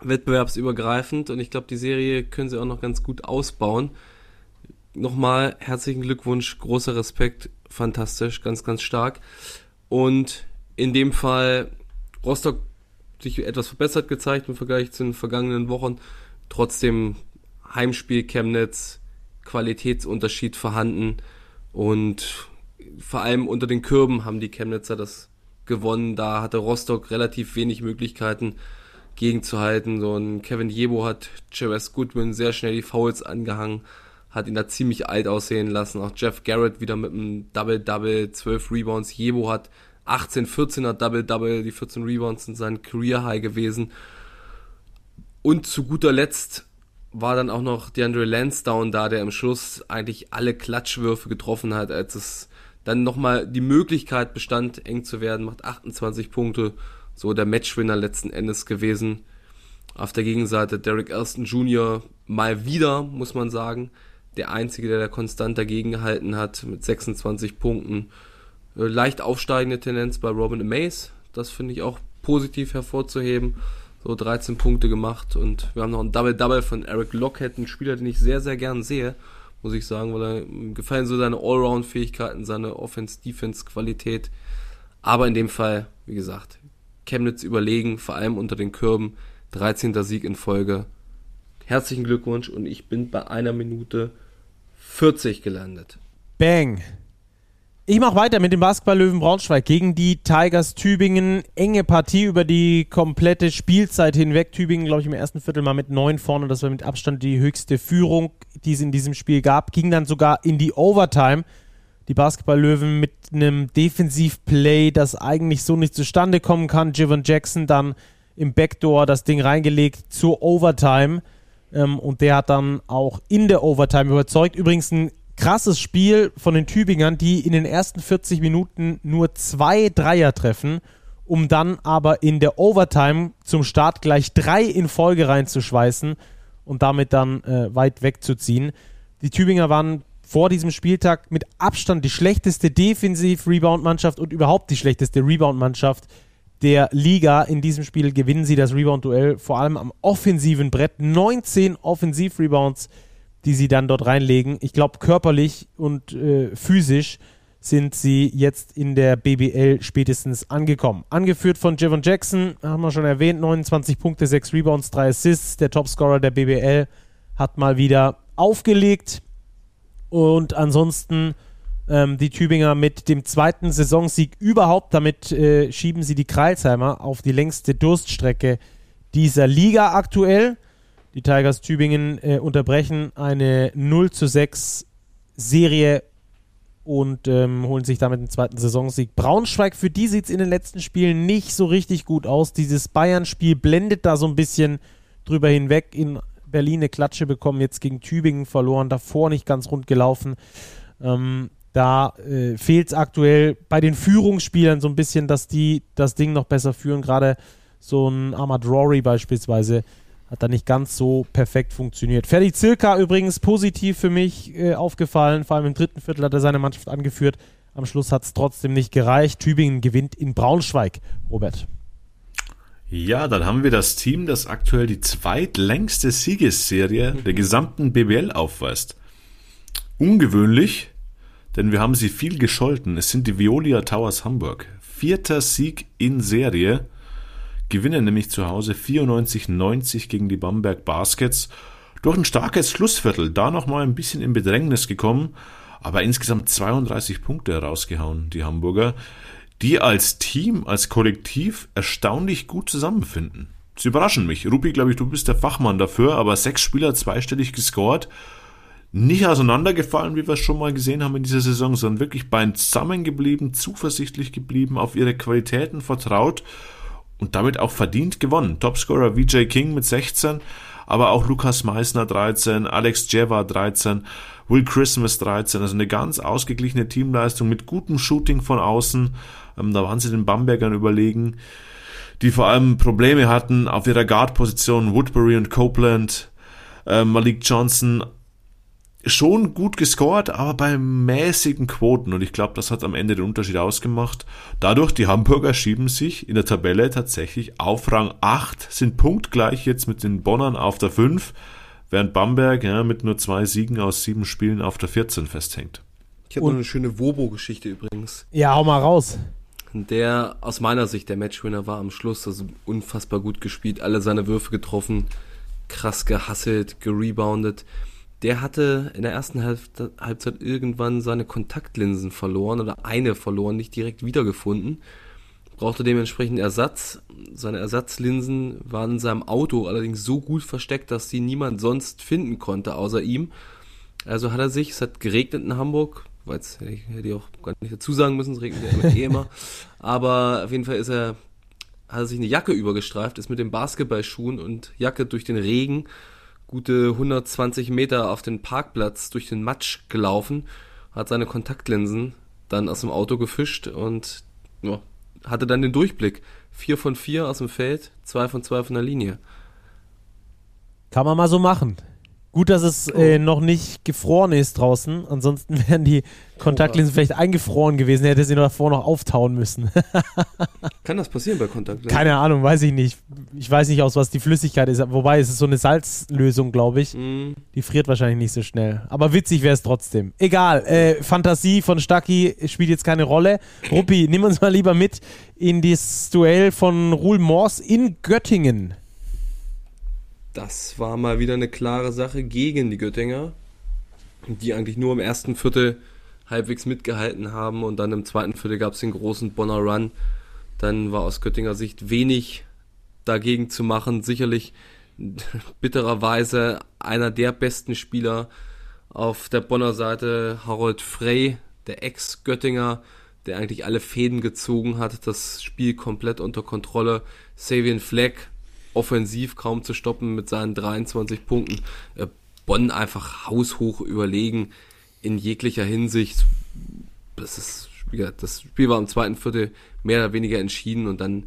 Wettbewerbsübergreifend und ich glaube, die Serie können sie auch noch ganz gut ausbauen. Nochmal herzlichen Glückwunsch, großer Respekt, fantastisch, ganz, ganz stark. Und in dem Fall Rostock sich etwas verbessert gezeigt im Vergleich zu den vergangenen Wochen. Trotzdem Heimspiel Chemnitz, Qualitätsunterschied vorhanden und vor allem unter den Kürben haben die Chemnitzer das gewonnen. Da hatte Rostock relativ wenig Möglichkeiten gegenzuhalten. So ein Kevin Jebo hat Jerez Goodwin sehr schnell die Fouls angehangen, hat ihn da ziemlich alt aussehen lassen. Auch Jeff Garrett wieder mit einem Double-Double, 12 Rebounds. Jebo hat 18, 14er Double-Double, die 14 Rebounds sind sein Career-High gewesen. Und zu guter Letzt war dann auch noch DeAndre Lansdowne da, der im Schluss eigentlich alle Klatschwürfe getroffen hat, als es dann nochmal die Möglichkeit bestand, eng zu werden, macht 28 Punkte, so der Matchwinner letzten Endes gewesen. Auf der Gegenseite Derek Elston Jr. mal wieder, muss man sagen, der Einzige, der da konstant dagegen gehalten hat, mit 26 Punkten. Äh, leicht aufsteigende Tendenz bei Robin Mays, das finde ich auch positiv hervorzuheben. So 13 Punkte gemacht und wir haben noch ein Double-Double von Eric Lockett, ein Spieler, den ich sehr, sehr gern sehe muss ich sagen, weil er gefallen so seine Allround-Fähigkeiten, seine Offense-Defense-Qualität. Aber in dem Fall, wie gesagt, Chemnitz überlegen, vor allem unter den Kürben. 13. Sieg in Folge. Herzlichen Glückwunsch und ich bin bei einer Minute 40 gelandet. Bang. Ich mache weiter mit dem Basketball-Löwen Braunschweig gegen die Tigers Tübingen. Enge Partie über die komplette Spielzeit hinweg. Tübingen, glaube ich, im ersten Viertel mal mit neun vorne. Das war mit Abstand die höchste Führung, die es in diesem Spiel gab. Ging dann sogar in die Overtime. Die Basketball-Löwen mit einem Defensivplay, das eigentlich so nicht zustande kommen kann. Jivan Jackson dann im Backdoor das Ding reingelegt zur Overtime. Ähm, und der hat dann auch in der Overtime überzeugt. Übrigens ein krasses Spiel von den Tübingern, die in den ersten 40 Minuten nur zwei Dreier treffen, um dann aber in der Overtime zum Start gleich drei in Folge reinzuschweißen und damit dann äh, weit wegzuziehen. Die Tübinger waren vor diesem Spieltag mit Abstand die schlechteste Defensiv-Rebound-Mannschaft und überhaupt die schlechteste Rebound-Mannschaft der Liga. In diesem Spiel gewinnen sie das Rebound-Duell vor allem am offensiven Brett. 19 Offensiv-Rebounds die sie dann dort reinlegen. Ich glaube, körperlich und äh, physisch sind sie jetzt in der BBL spätestens angekommen. Angeführt von Javon Jackson, haben wir schon erwähnt, 29 Punkte, 6 Rebounds, 3 Assists. Der Topscorer der BBL hat mal wieder aufgelegt. Und ansonsten ähm, die Tübinger mit dem zweiten Saisonsieg überhaupt. Damit äh, schieben sie die Kreilsheimer auf die längste Durststrecke dieser Liga aktuell. Die Tigers Tübingen äh, unterbrechen eine 0 zu 6 Serie und ähm, holen sich damit den zweiten Saisonsieg. Braunschweig, für die sieht es in den letzten Spielen nicht so richtig gut aus. Dieses Bayern-Spiel blendet da so ein bisschen drüber hinweg. In Berlin eine Klatsche bekommen, jetzt gegen Tübingen verloren, davor nicht ganz rund gelaufen. Ähm, da äh, fehlt es aktuell bei den Führungsspielern so ein bisschen, dass die das Ding noch besser führen. Gerade so ein Ahmad Rory beispielsweise hat da nicht ganz so perfekt funktioniert. Ferdi Zirka übrigens positiv für mich äh, aufgefallen. Vor allem im dritten Viertel hat er seine Mannschaft angeführt. Am Schluss hat es trotzdem nicht gereicht. Tübingen gewinnt in Braunschweig. Robert. Ja, dann haben wir das Team, das aktuell die zweitlängste Siegesserie der gesamten BBL aufweist. Ungewöhnlich, denn wir haben sie viel gescholten. Es sind die Violia Towers Hamburg. Vierter Sieg in Serie gewinnen nämlich zu Hause 94-90 gegen die Bamberg Baskets. Durch ein starkes Schlussviertel, da nochmal ein bisschen in Bedrängnis gekommen, aber insgesamt 32 Punkte herausgehauen, die Hamburger, die als Team, als Kollektiv erstaunlich gut zusammenfinden. Sie überraschen mich. Rupi, glaube ich, du bist der Fachmann dafür, aber sechs Spieler zweistellig gescored. Nicht auseinandergefallen, wie wir es schon mal gesehen haben in dieser Saison, sondern wirklich beiden zusammengeblieben, zuversichtlich geblieben, auf ihre Qualitäten vertraut und damit auch verdient gewonnen. Topscorer VJ King mit 16, aber auch Lukas Meissner 13, Alex Jeva 13, Will Christmas 13, also eine ganz ausgeglichene Teamleistung mit gutem Shooting von außen. Ähm, da waren sie den Bambergern überlegen. die vor allem Probleme hatten auf ihrer Guard-Position, Woodbury und Copeland, äh, Malik Johnson, schon gut gescored, aber bei mäßigen Quoten. Und ich glaube, das hat am Ende den Unterschied ausgemacht. Dadurch, die Hamburger schieben sich in der Tabelle tatsächlich auf Rang 8, sind punktgleich jetzt mit den Bonnern auf der 5, während Bamberg ja, mit nur zwei Siegen aus sieben Spielen auf der 14 festhängt. Ich habe noch eine schöne Wobo-Geschichte übrigens. Ja, hau mal raus. Der aus meiner Sicht der Matchwinner war am Schluss, also unfassbar gut gespielt, alle seine Würfe getroffen, krass gehasselt, gereboundet. Der hatte in der ersten Halbzeit irgendwann seine Kontaktlinsen verloren oder eine verloren, nicht direkt wiedergefunden. Brauchte dementsprechend Ersatz. Seine Ersatzlinsen waren in seinem Auto allerdings so gut versteckt, dass sie niemand sonst finden konnte, außer ihm. Also hat er sich, es hat geregnet in Hamburg, weil es hätte ich auch gar nicht dazu sagen müssen, es regnet ja eh immer. Aber auf jeden Fall ist er, hat er sich eine Jacke übergestreift, ist mit den Basketballschuhen und Jacke durch den Regen gute 120 Meter auf den Parkplatz durch den Matsch gelaufen, hat seine Kontaktlinsen dann aus dem Auto gefischt und ja, hatte dann den Durchblick. Vier von vier aus dem Feld, zwei von zwei von der Linie. Kann man mal so machen. Gut, dass es äh, noch nicht gefroren ist draußen. Ansonsten wären die Kontaktlinsen vielleicht eingefroren gewesen. Hätte sie davor noch auftauen müssen. Kann das passieren bei Kontaktlinsen? Keine Ahnung, weiß ich nicht. Ich weiß nicht, aus was die Flüssigkeit ist. Wobei es ist so eine Salzlösung, glaube ich. Mm. Die friert wahrscheinlich nicht so schnell. Aber witzig wäre es trotzdem. Egal. Äh, Fantasie von Stucky spielt jetzt keine Rolle. Ruppi, nimm uns mal lieber mit in das Duell von Ruhl Mors in Göttingen das war mal wieder eine klare Sache gegen die Göttinger, die eigentlich nur im ersten Viertel halbwegs mitgehalten haben und dann im zweiten Viertel gab es den großen Bonner Run. Dann war aus Göttinger Sicht wenig dagegen zu machen. Sicherlich bittererweise einer der besten Spieler auf der Bonner Seite, Harold Frey, der Ex-Göttinger, der eigentlich alle Fäden gezogen hat, das Spiel komplett unter Kontrolle. Savian Fleck, offensiv kaum zu stoppen mit seinen 23 Punkten. Äh, Bonn einfach haushoch überlegen in jeglicher Hinsicht. Das ist, das Spiel war im zweiten Viertel mehr oder weniger entschieden und dann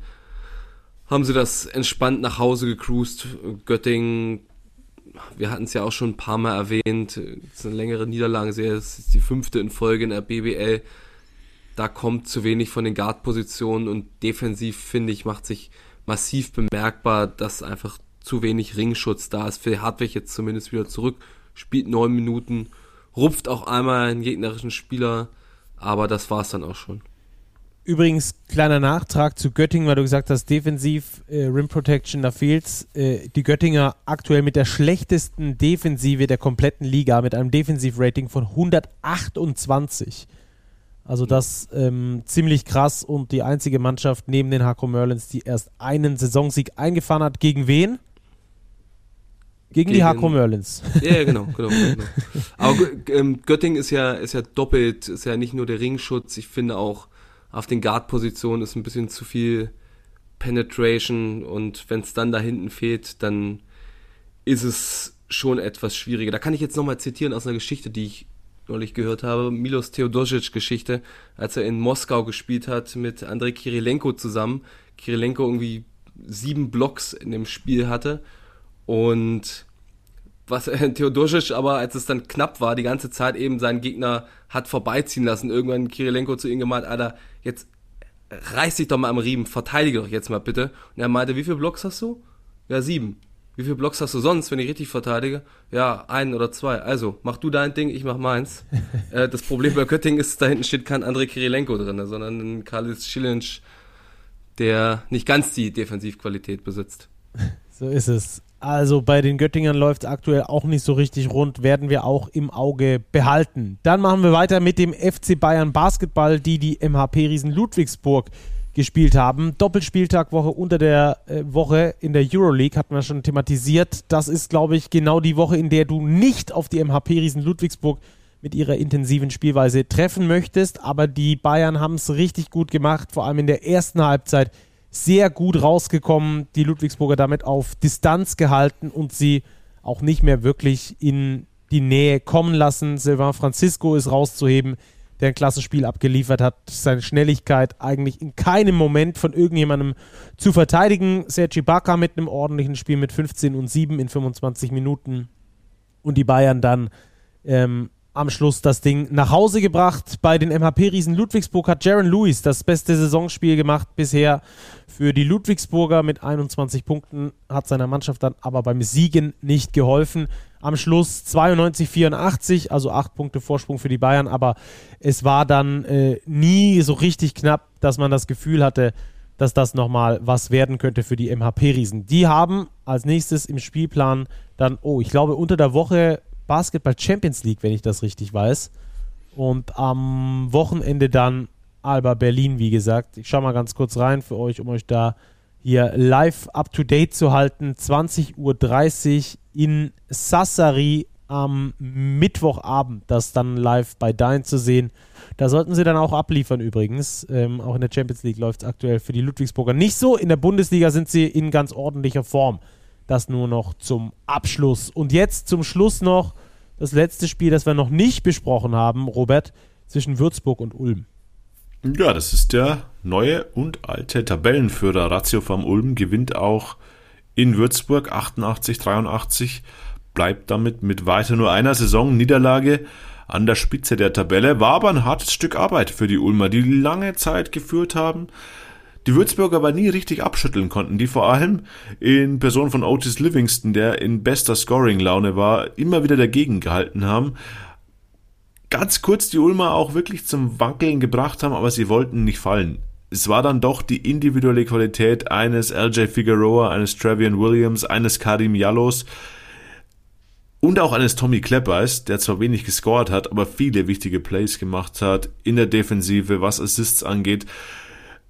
haben sie das entspannt nach Hause gecruised. Göttingen, wir hatten es ja auch schon ein paar Mal erwähnt, ist eine längere Niederlagenserie, es ist die fünfte in Folge in der BBL. Da kommt zu wenig von den Guard-Positionen und defensiv, finde ich, macht sich massiv bemerkbar, dass einfach zu wenig Ringschutz da ist. Phil Hartwig jetzt zumindest wieder zurück, spielt neun Minuten, rupft auch einmal einen gegnerischen Spieler, aber das war es dann auch schon. Übrigens, kleiner Nachtrag zu Göttingen, weil du gesagt hast, defensiv äh, Rim Protection, da fehlt's. Äh, die Göttinger aktuell mit der schlechtesten Defensive der kompletten Liga, mit einem Defensivrating von 128. Also das ähm, ziemlich krass und die einzige Mannschaft neben den Hakro Merlins, die erst einen Saisonsieg eingefahren hat. Gegen wen? Gegen, Gegen die Hakro Merlins. Ja, genau, genau, genau. Aber ähm, Göttingen ist ja, ist ja doppelt, ist ja nicht nur der Ringschutz, ich finde auch auf den Guard-Positionen ist ein bisschen zu viel Penetration und wenn es dann da hinten fehlt, dann ist es schon etwas schwieriger. Da kann ich jetzt nochmal zitieren aus einer Geschichte, die ich neulich gehört habe, Milos Teodosic Geschichte, als er in Moskau gespielt hat mit Andrei Kirilenko zusammen. Kirilenko irgendwie sieben Blocks in dem Spiel hatte und was äh, Theodosic aber, als es dann knapp war, die ganze Zeit eben seinen Gegner hat vorbeiziehen lassen. Irgendwann Kirilenko zu ihm gemeint, Alter, jetzt reiß dich doch mal am Riemen, verteidige doch jetzt mal bitte. Und er meinte, wie viele Blocks hast du? Ja, sieben. Wie viele Blocks hast du sonst, wenn ich richtig verteidige? Ja, einen oder zwei. Also, mach du dein Ding, ich mach meins. äh, das Problem bei Göttingen ist, da hinten steht kein André Kirilenko drin, sondern ein Kalis Schillinch, der nicht ganz die Defensivqualität besitzt. So ist es. Also bei den Göttingern läuft es aktuell auch nicht so richtig rund, werden wir auch im Auge behalten. Dann machen wir weiter mit dem FC Bayern Basketball, die die MHP Riesen Ludwigsburg gespielt haben. Doppelspieltagwoche unter der äh, Woche in der Euroleague hatten wir schon thematisiert. Das ist, glaube ich, genau die Woche, in der du nicht auf die MHP Riesen Ludwigsburg mit ihrer intensiven Spielweise treffen möchtest. Aber die Bayern haben es richtig gut gemacht, vor allem in der ersten Halbzeit sehr gut rausgekommen. Die Ludwigsburger damit auf Distanz gehalten und sie auch nicht mehr wirklich in die Nähe kommen lassen. Sylvain Francisco ist rauszuheben der ein klasse Spiel abgeliefert hat. Seine Schnelligkeit eigentlich in keinem Moment von irgendjemandem zu verteidigen. Sergi Baca mit einem ordentlichen Spiel mit 15 und 7 in 25 Minuten. Und die Bayern dann ähm, am Schluss das Ding nach Hause gebracht. Bei den MHP-Riesen Ludwigsburg hat Jaron Lewis das beste Saisonspiel gemacht bisher für die Ludwigsburger mit 21 Punkten, hat seiner Mannschaft dann aber beim Siegen nicht geholfen. Am Schluss 92-84, also 8 Punkte Vorsprung für die Bayern, aber es war dann äh, nie so richtig knapp, dass man das Gefühl hatte, dass das nochmal was werden könnte für die MHP-Riesen. Die haben als nächstes im Spielplan dann, oh, ich glaube, unter der Woche Basketball Champions League, wenn ich das richtig weiß. Und am Wochenende dann Alba Berlin, wie gesagt. Ich schaue mal ganz kurz rein für euch, um euch da hier live up to date zu halten. 20.30 Uhr in Sassari am Mittwochabend, das dann live bei Dein zu sehen. Da sollten sie dann auch abliefern übrigens. Ähm, auch in der Champions League läuft es aktuell für die Ludwigsburger nicht so. In der Bundesliga sind sie in ganz ordentlicher Form. Das nur noch zum Abschluss. Und jetzt zum Schluss noch das letzte Spiel, das wir noch nicht besprochen haben, Robert, zwischen Würzburg und Ulm. Ja, das ist der neue und alte Tabellenführer. Ratio vom Ulm gewinnt auch in Würzburg 88-83, bleibt damit mit weiter nur einer Saison Niederlage an der Spitze der Tabelle. War aber ein hartes Stück Arbeit für die Ulmer, die lange Zeit geführt haben, die Würzburger aber nie richtig abschütteln konnten, die vor allem in Person von Otis Livingston, der in bester Scoring-Laune war, immer wieder dagegen gehalten haben. Ganz kurz die Ulmer auch wirklich zum Wankeln gebracht haben, aber sie wollten nicht fallen. Es war dann doch die individuelle Qualität eines LJ Figueroa, eines Travian Williams, eines Karim Jallos, und auch eines Tommy Kleppers, der zwar wenig gescored hat, aber viele wichtige Plays gemacht hat in der Defensive, was Assists angeht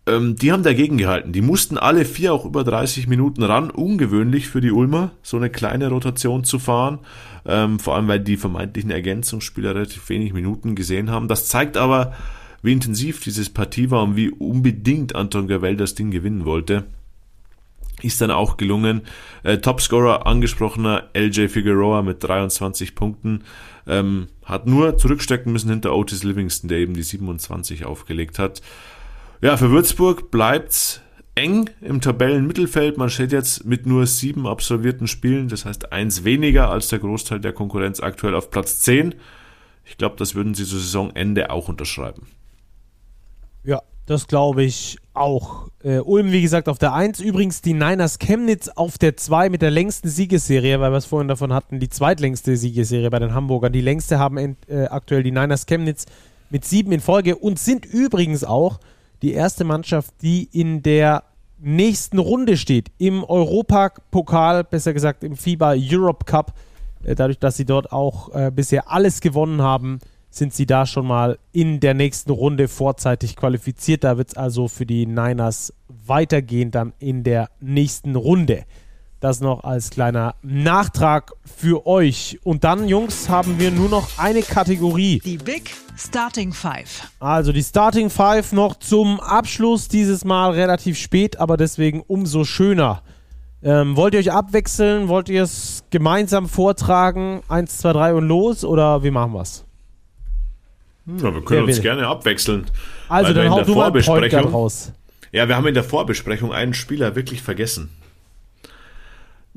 ähm, die haben dagegen gehalten. Die mussten alle vier auch über 30 Minuten ran. Ungewöhnlich für die Ulmer, so eine kleine Rotation zu fahren. Ähm, vor allem, weil die vermeintlichen Ergänzungsspieler relativ wenig Minuten gesehen haben. Das zeigt aber, wie intensiv dieses Partie war und wie unbedingt Anton Gavel das Ding gewinnen wollte. Ist dann auch gelungen. Äh, Topscorer angesprochener LJ Figueroa mit 23 Punkten. Ähm, hat nur zurückstecken müssen hinter Otis Livingston, der eben die 27 aufgelegt hat. Ja, für Würzburg bleibt's eng im Tabellenmittelfeld. Man steht jetzt mit nur sieben absolvierten Spielen, das heißt eins weniger als der Großteil der Konkurrenz aktuell auf Platz 10. Ich glaube, das würden sie zu Saisonende auch unterschreiben. Ja, das glaube ich auch. Äh, Ulm, wie gesagt, auf der 1. Übrigens die Niners Chemnitz auf der 2 mit der längsten Siegesserie, weil wir es vorhin davon hatten, die zweitlängste Siegesserie bei den Hamburgern. Die längste haben äh, aktuell die Niners Chemnitz mit sieben in Folge und sind übrigens auch die erste Mannschaft, die in der nächsten Runde steht, im Europapokal, besser gesagt im FIBA Europe Cup. Äh, dadurch, dass sie dort auch äh, bisher alles gewonnen haben, sind sie da schon mal in der nächsten Runde vorzeitig qualifiziert. Da wird es also für die Niners weitergehen dann in der nächsten Runde. Das noch als kleiner Nachtrag für euch. Und dann, Jungs, haben wir nur noch eine Kategorie. Die Big Starting Five. Also die Starting Five noch zum Abschluss. Dieses Mal relativ spät, aber deswegen umso schöner. Ähm, wollt ihr euch abwechseln? Wollt ihr es gemeinsam vortragen? Eins, zwei, drei und los? Oder wie machen wir es? Ja, wir können uns gerne abwechseln. Also dann haut du mal einen raus. Ja, wir haben in der Vorbesprechung einen Spieler wirklich vergessen.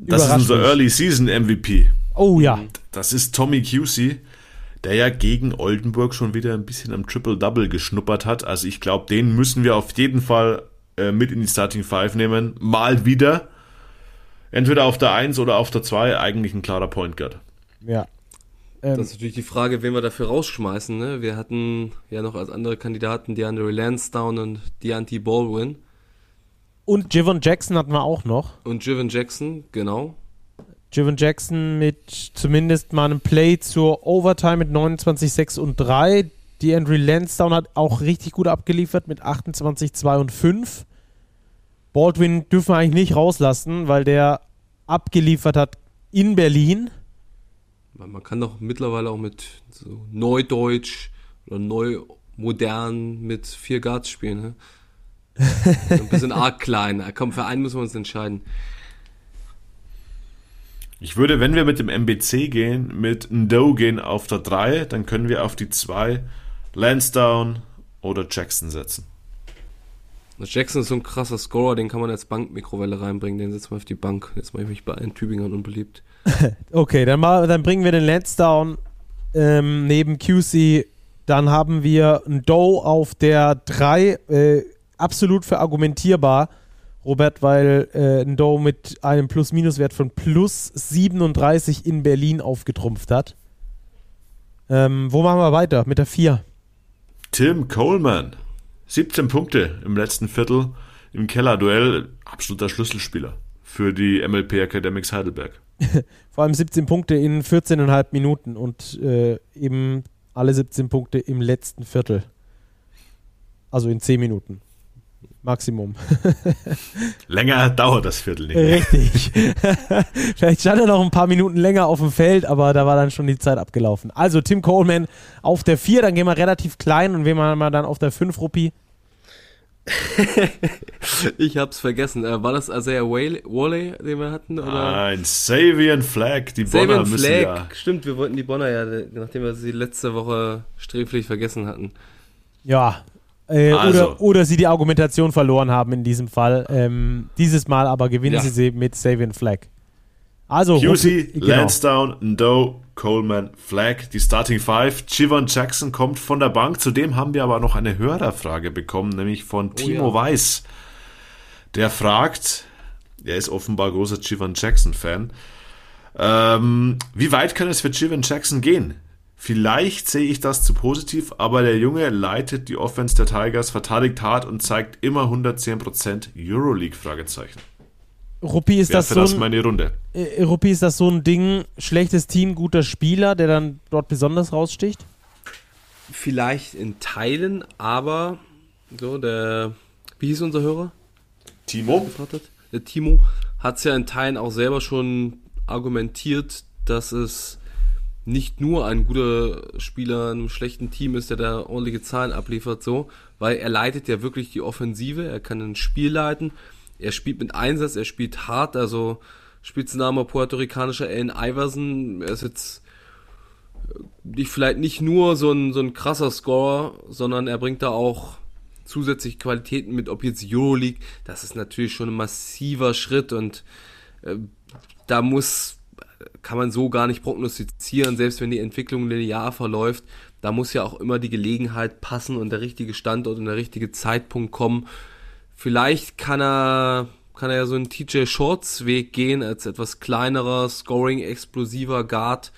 Das ist unser Early Season MVP. Oh ja. Das ist Tommy QC, der ja gegen Oldenburg schon wieder ein bisschen am Triple-Double geschnuppert hat. Also ich glaube, den müssen wir auf jeden Fall äh, mit in die Starting Five nehmen. Mal wieder. Entweder auf der 1 oder auf der 2. Eigentlich ein klarer Point Guard. Ja. Ähm, das ist natürlich die Frage, wen wir dafür rausschmeißen. Ne? Wir hatten ja noch als andere Kandidaten DeAndre Lansdowne und Deontay Baldwin. Und Javon Jackson hatten wir auch noch. Und Javon Jackson, genau. Javon Jackson mit zumindest mal einem Play zur Overtime mit 29, 6 und 3. Die Andrew Lansdowne hat auch richtig gut abgeliefert mit 28, 2 und 5. Baldwin dürfen wir eigentlich nicht rauslassen, weil der abgeliefert hat in Berlin. Man kann doch mittlerweile auch mit so Neudeutsch oder Neumodern mit vier Guards spielen. Ne? Ein bisschen arg klein. Komm, für einen müssen wir uns entscheiden. Ich würde, wenn wir mit dem MBC gehen, mit Ndo gehen auf der 3, dann können wir auf die 2 Lansdowne oder Jackson setzen? Jackson ist so ein krasser Scorer, den kann man als Bankmikrowelle reinbringen, den setzt man auf die Bank. Jetzt mache ich mich bei allen Tübingern unbeliebt. okay, dann, mal, dann bringen wir den Lansdowne ähm, neben QC. Dann haben wir ein Doe auf der 3, äh, absolut verargumentierbar. Robert, weil äh, ein Doe mit einem Plus-Minus-Wert von plus 37 in Berlin aufgetrumpft hat. Ähm, wo machen wir weiter? Mit der 4. Tim Coleman. 17 Punkte im letzten Viertel im Keller-Duell. Absoluter Schlüsselspieler für die MLP Academics Heidelberg. Vor allem 17 Punkte in 14,5 Minuten und äh, eben alle 17 Punkte im letzten Viertel. Also in 10 Minuten. Maximum. länger dauert das Viertel nicht. Richtig. Vielleicht stand er noch ein paar Minuten länger auf dem Feld, aber da war dann schon die Zeit abgelaufen. Also Tim Coleman auf der 4, dann gehen wir relativ klein und wen wir mal dann auf der 5, Ruppi. ich hab's vergessen. Äh, war das Isaiah Wally, den wir hatten? Oder? Nein, Savian Flag. Die Bonner Savian müssen Flag. ja. Stimmt, wir wollten die Bonner ja, nachdem wir sie letzte Woche sträflich vergessen hatten. Ja, äh, also. oder, oder sie die Argumentation verloren haben in diesem Fall. Ähm, dieses Mal aber gewinnen ja. sie sie mit Savian Flag. Also, QC, genau. Lansdowne, Ndo, Coleman, Flag, die Starting Five. Chivon Jackson kommt von der Bank. Zudem haben wir aber noch eine Hörerfrage bekommen, nämlich von Timo oh, ja. Weiß. Der fragt, er ist offenbar großer Chivon Jackson-Fan, ähm, wie weit kann es für Chivon Jackson gehen? Vielleicht sehe ich das zu positiv, aber der Junge leitet die Offense der Tigers, verteidigt hart und zeigt immer 110% Euroleague? Fragezeichen. Ruppi ist das so das meine Runde. Äh, Ruppi ist das so ein Ding, schlechtes Team, guter Spieler, der dann dort besonders raussticht? Vielleicht in Teilen, aber so der wie hieß unser Hörer? Timo. Der Timo hat es ja in Teilen auch selber schon argumentiert, dass es nicht nur ein guter Spieler in einem schlechten Team ist, der da ordentliche Zahlen abliefert, so, weil er leitet ja wirklich die Offensive, er kann ein Spiel leiten, er spielt mit Einsatz, er spielt hart, also Spitzname puerto-ricanischer Allen Iverson, er ist jetzt nicht, vielleicht nicht nur so ein, so ein krasser Scorer, sondern er bringt da auch zusätzliche Qualitäten mit, ob jetzt Euroleague, das ist natürlich schon ein massiver Schritt und äh, da muss kann man so gar nicht prognostizieren, selbst wenn die Entwicklung linear verläuft. Da muss ja auch immer die Gelegenheit passen und der richtige Standort und der richtige Zeitpunkt kommen. Vielleicht kann er, kann er ja so einen TJ Shorts Weg gehen als etwas kleinerer, scoring, explosiver Guard.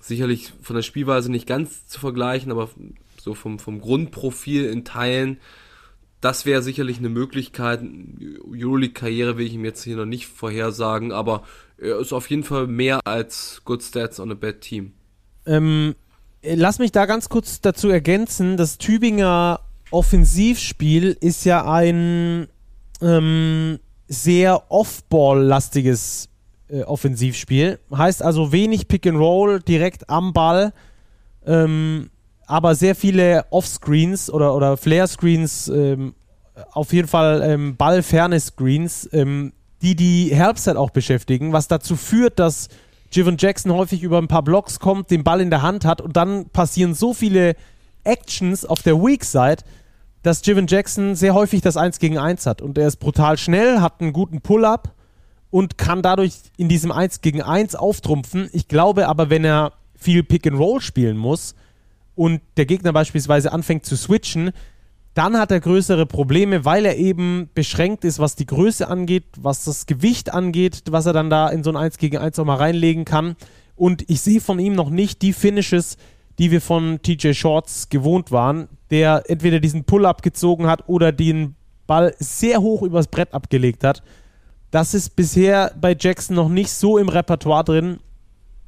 Sicherlich von der Spielweise nicht ganz zu vergleichen, aber so vom, vom Grundprofil in Teilen. Das wäre sicherlich eine Möglichkeit. Euroleague-Karriere will ich ihm jetzt hier noch nicht vorhersagen, aber er ist auf jeden Fall mehr als Good Stats on a Bad Team. Ähm, lass mich da ganz kurz dazu ergänzen, das Tübinger Offensivspiel ist ja ein ähm, sehr Off-Ball-lastiges äh, Offensivspiel. Heißt also wenig Pick and Roll direkt am Ball, ähm, aber sehr viele Off-Screens oder, oder Flare-Screens, ähm, auf jeden Fall ähm, ballferne Screens, ähm, die die Herbstzeit auch beschäftigen, was dazu führt, dass Jivan Jackson häufig über ein paar Blocks kommt, den Ball in der Hand hat und dann passieren so viele Actions auf der Weak Side, dass Jivan Jackson sehr häufig das 1 gegen 1 hat und er ist brutal schnell, hat einen guten Pull-up und kann dadurch in diesem 1 gegen 1 auftrumpfen. Ich glaube aber, wenn er viel Pick and Roll spielen muss und der Gegner beispielsweise anfängt zu switchen, dann hat er größere Probleme, weil er eben beschränkt ist, was die Größe angeht, was das Gewicht angeht, was er dann da in so ein 1 gegen 1 auch mal reinlegen kann. Und ich sehe von ihm noch nicht die Finishes, die wir von TJ Shorts gewohnt waren, der entweder diesen Pull-up gezogen hat oder den Ball sehr hoch übers Brett abgelegt hat. Das ist bisher bei Jackson noch nicht so im Repertoire drin,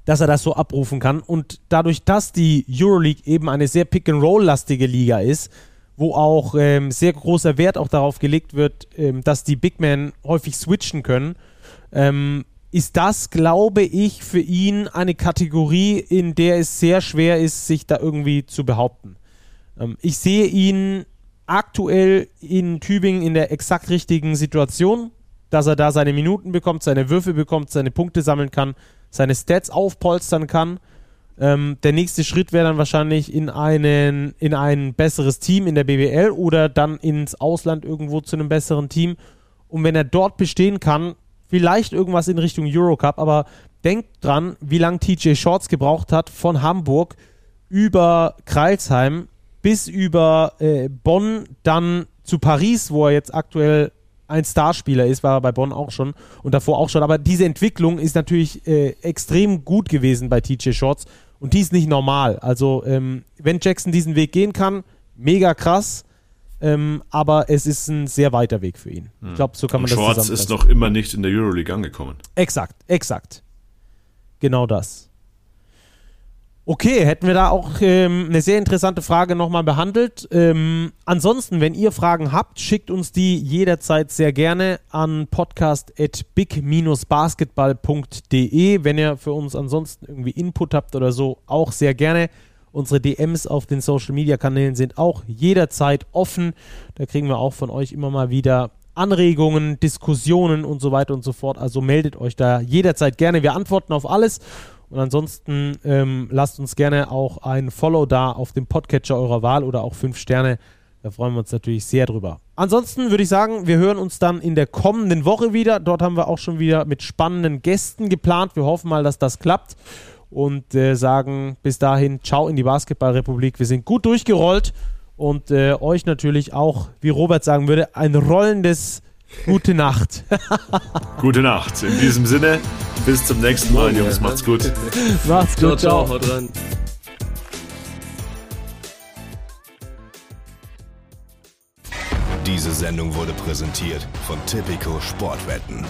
dass er das so abrufen kann. Und dadurch, dass die Euroleague eben eine sehr Pick-and-Roll-lastige Liga ist, wo auch ähm, sehr großer Wert auch darauf gelegt wird, ähm, dass die Big Men häufig switchen können, ähm, ist das, glaube ich, für ihn eine Kategorie, in der es sehr schwer ist, sich da irgendwie zu behaupten. Ähm, ich sehe ihn aktuell in Tübingen in der exakt richtigen Situation, dass er da seine Minuten bekommt, seine Würfe bekommt, seine Punkte sammeln kann, seine Stats aufpolstern kann Ähm, der nächste Schritt wäre dann wahrscheinlich in, einen, in ein besseres Team in der BWL oder dann ins Ausland irgendwo zu einem besseren Team. Und wenn er dort bestehen kann, vielleicht irgendwas in Richtung Eurocup, aber denkt dran, wie lange TJ Shorts gebraucht hat von Hamburg über Kreilsheim bis über äh, Bonn, dann zu Paris, wo er jetzt aktuell ein Starspieler ist, war er bei Bonn auch schon und davor auch schon. Aber diese Entwicklung ist natürlich äh, extrem gut gewesen bei TJ Shorts und die ist nicht normal. Also, ähm, wenn Jackson diesen Weg gehen kann, mega krass. Ähm, aber es ist ein sehr weiter Weg für ihn. Ich glaube, so kann man Und das Schwarz ist noch immer nicht in der Euroleague angekommen. Exakt, exakt. Genau das. Okay, hätten wir da auch ähm, eine sehr interessante Frage nochmal behandelt. Ähm, ansonsten, wenn ihr Fragen habt, schickt uns die jederzeit sehr gerne an podcast.big-basketball.de. Wenn ihr für uns ansonsten irgendwie Input habt oder so, auch sehr gerne. Unsere DMs auf den Social Media Kanälen sind auch jederzeit offen. Da kriegen wir auch von euch immer mal wieder Anregungen, Diskussionen und so weiter und so fort. Also meldet euch da jederzeit gerne. Wir antworten auf alles. Und ansonsten ähm, lasst uns gerne auch ein Follow da auf dem Podcatcher eurer Wahl oder auch fünf Sterne. Da freuen wir uns natürlich sehr drüber. Ansonsten würde ich sagen, wir hören uns dann in der kommenden Woche wieder. Dort haben wir auch schon wieder mit spannenden Gästen geplant. Wir hoffen mal, dass das klappt. Und äh, sagen bis dahin, ciao in die Basketballrepublik. Wir sind gut durchgerollt. Und äh, euch natürlich auch, wie Robert sagen würde, ein rollendes Gute Nacht. Gute Nacht. In diesem Sinne, bis zum nächsten Mal, Jungs. Macht's gut. Macht's Ciao, gut, ciao, ciao. haut rein. Diese Sendung wurde präsentiert von Tipico Sportwetten.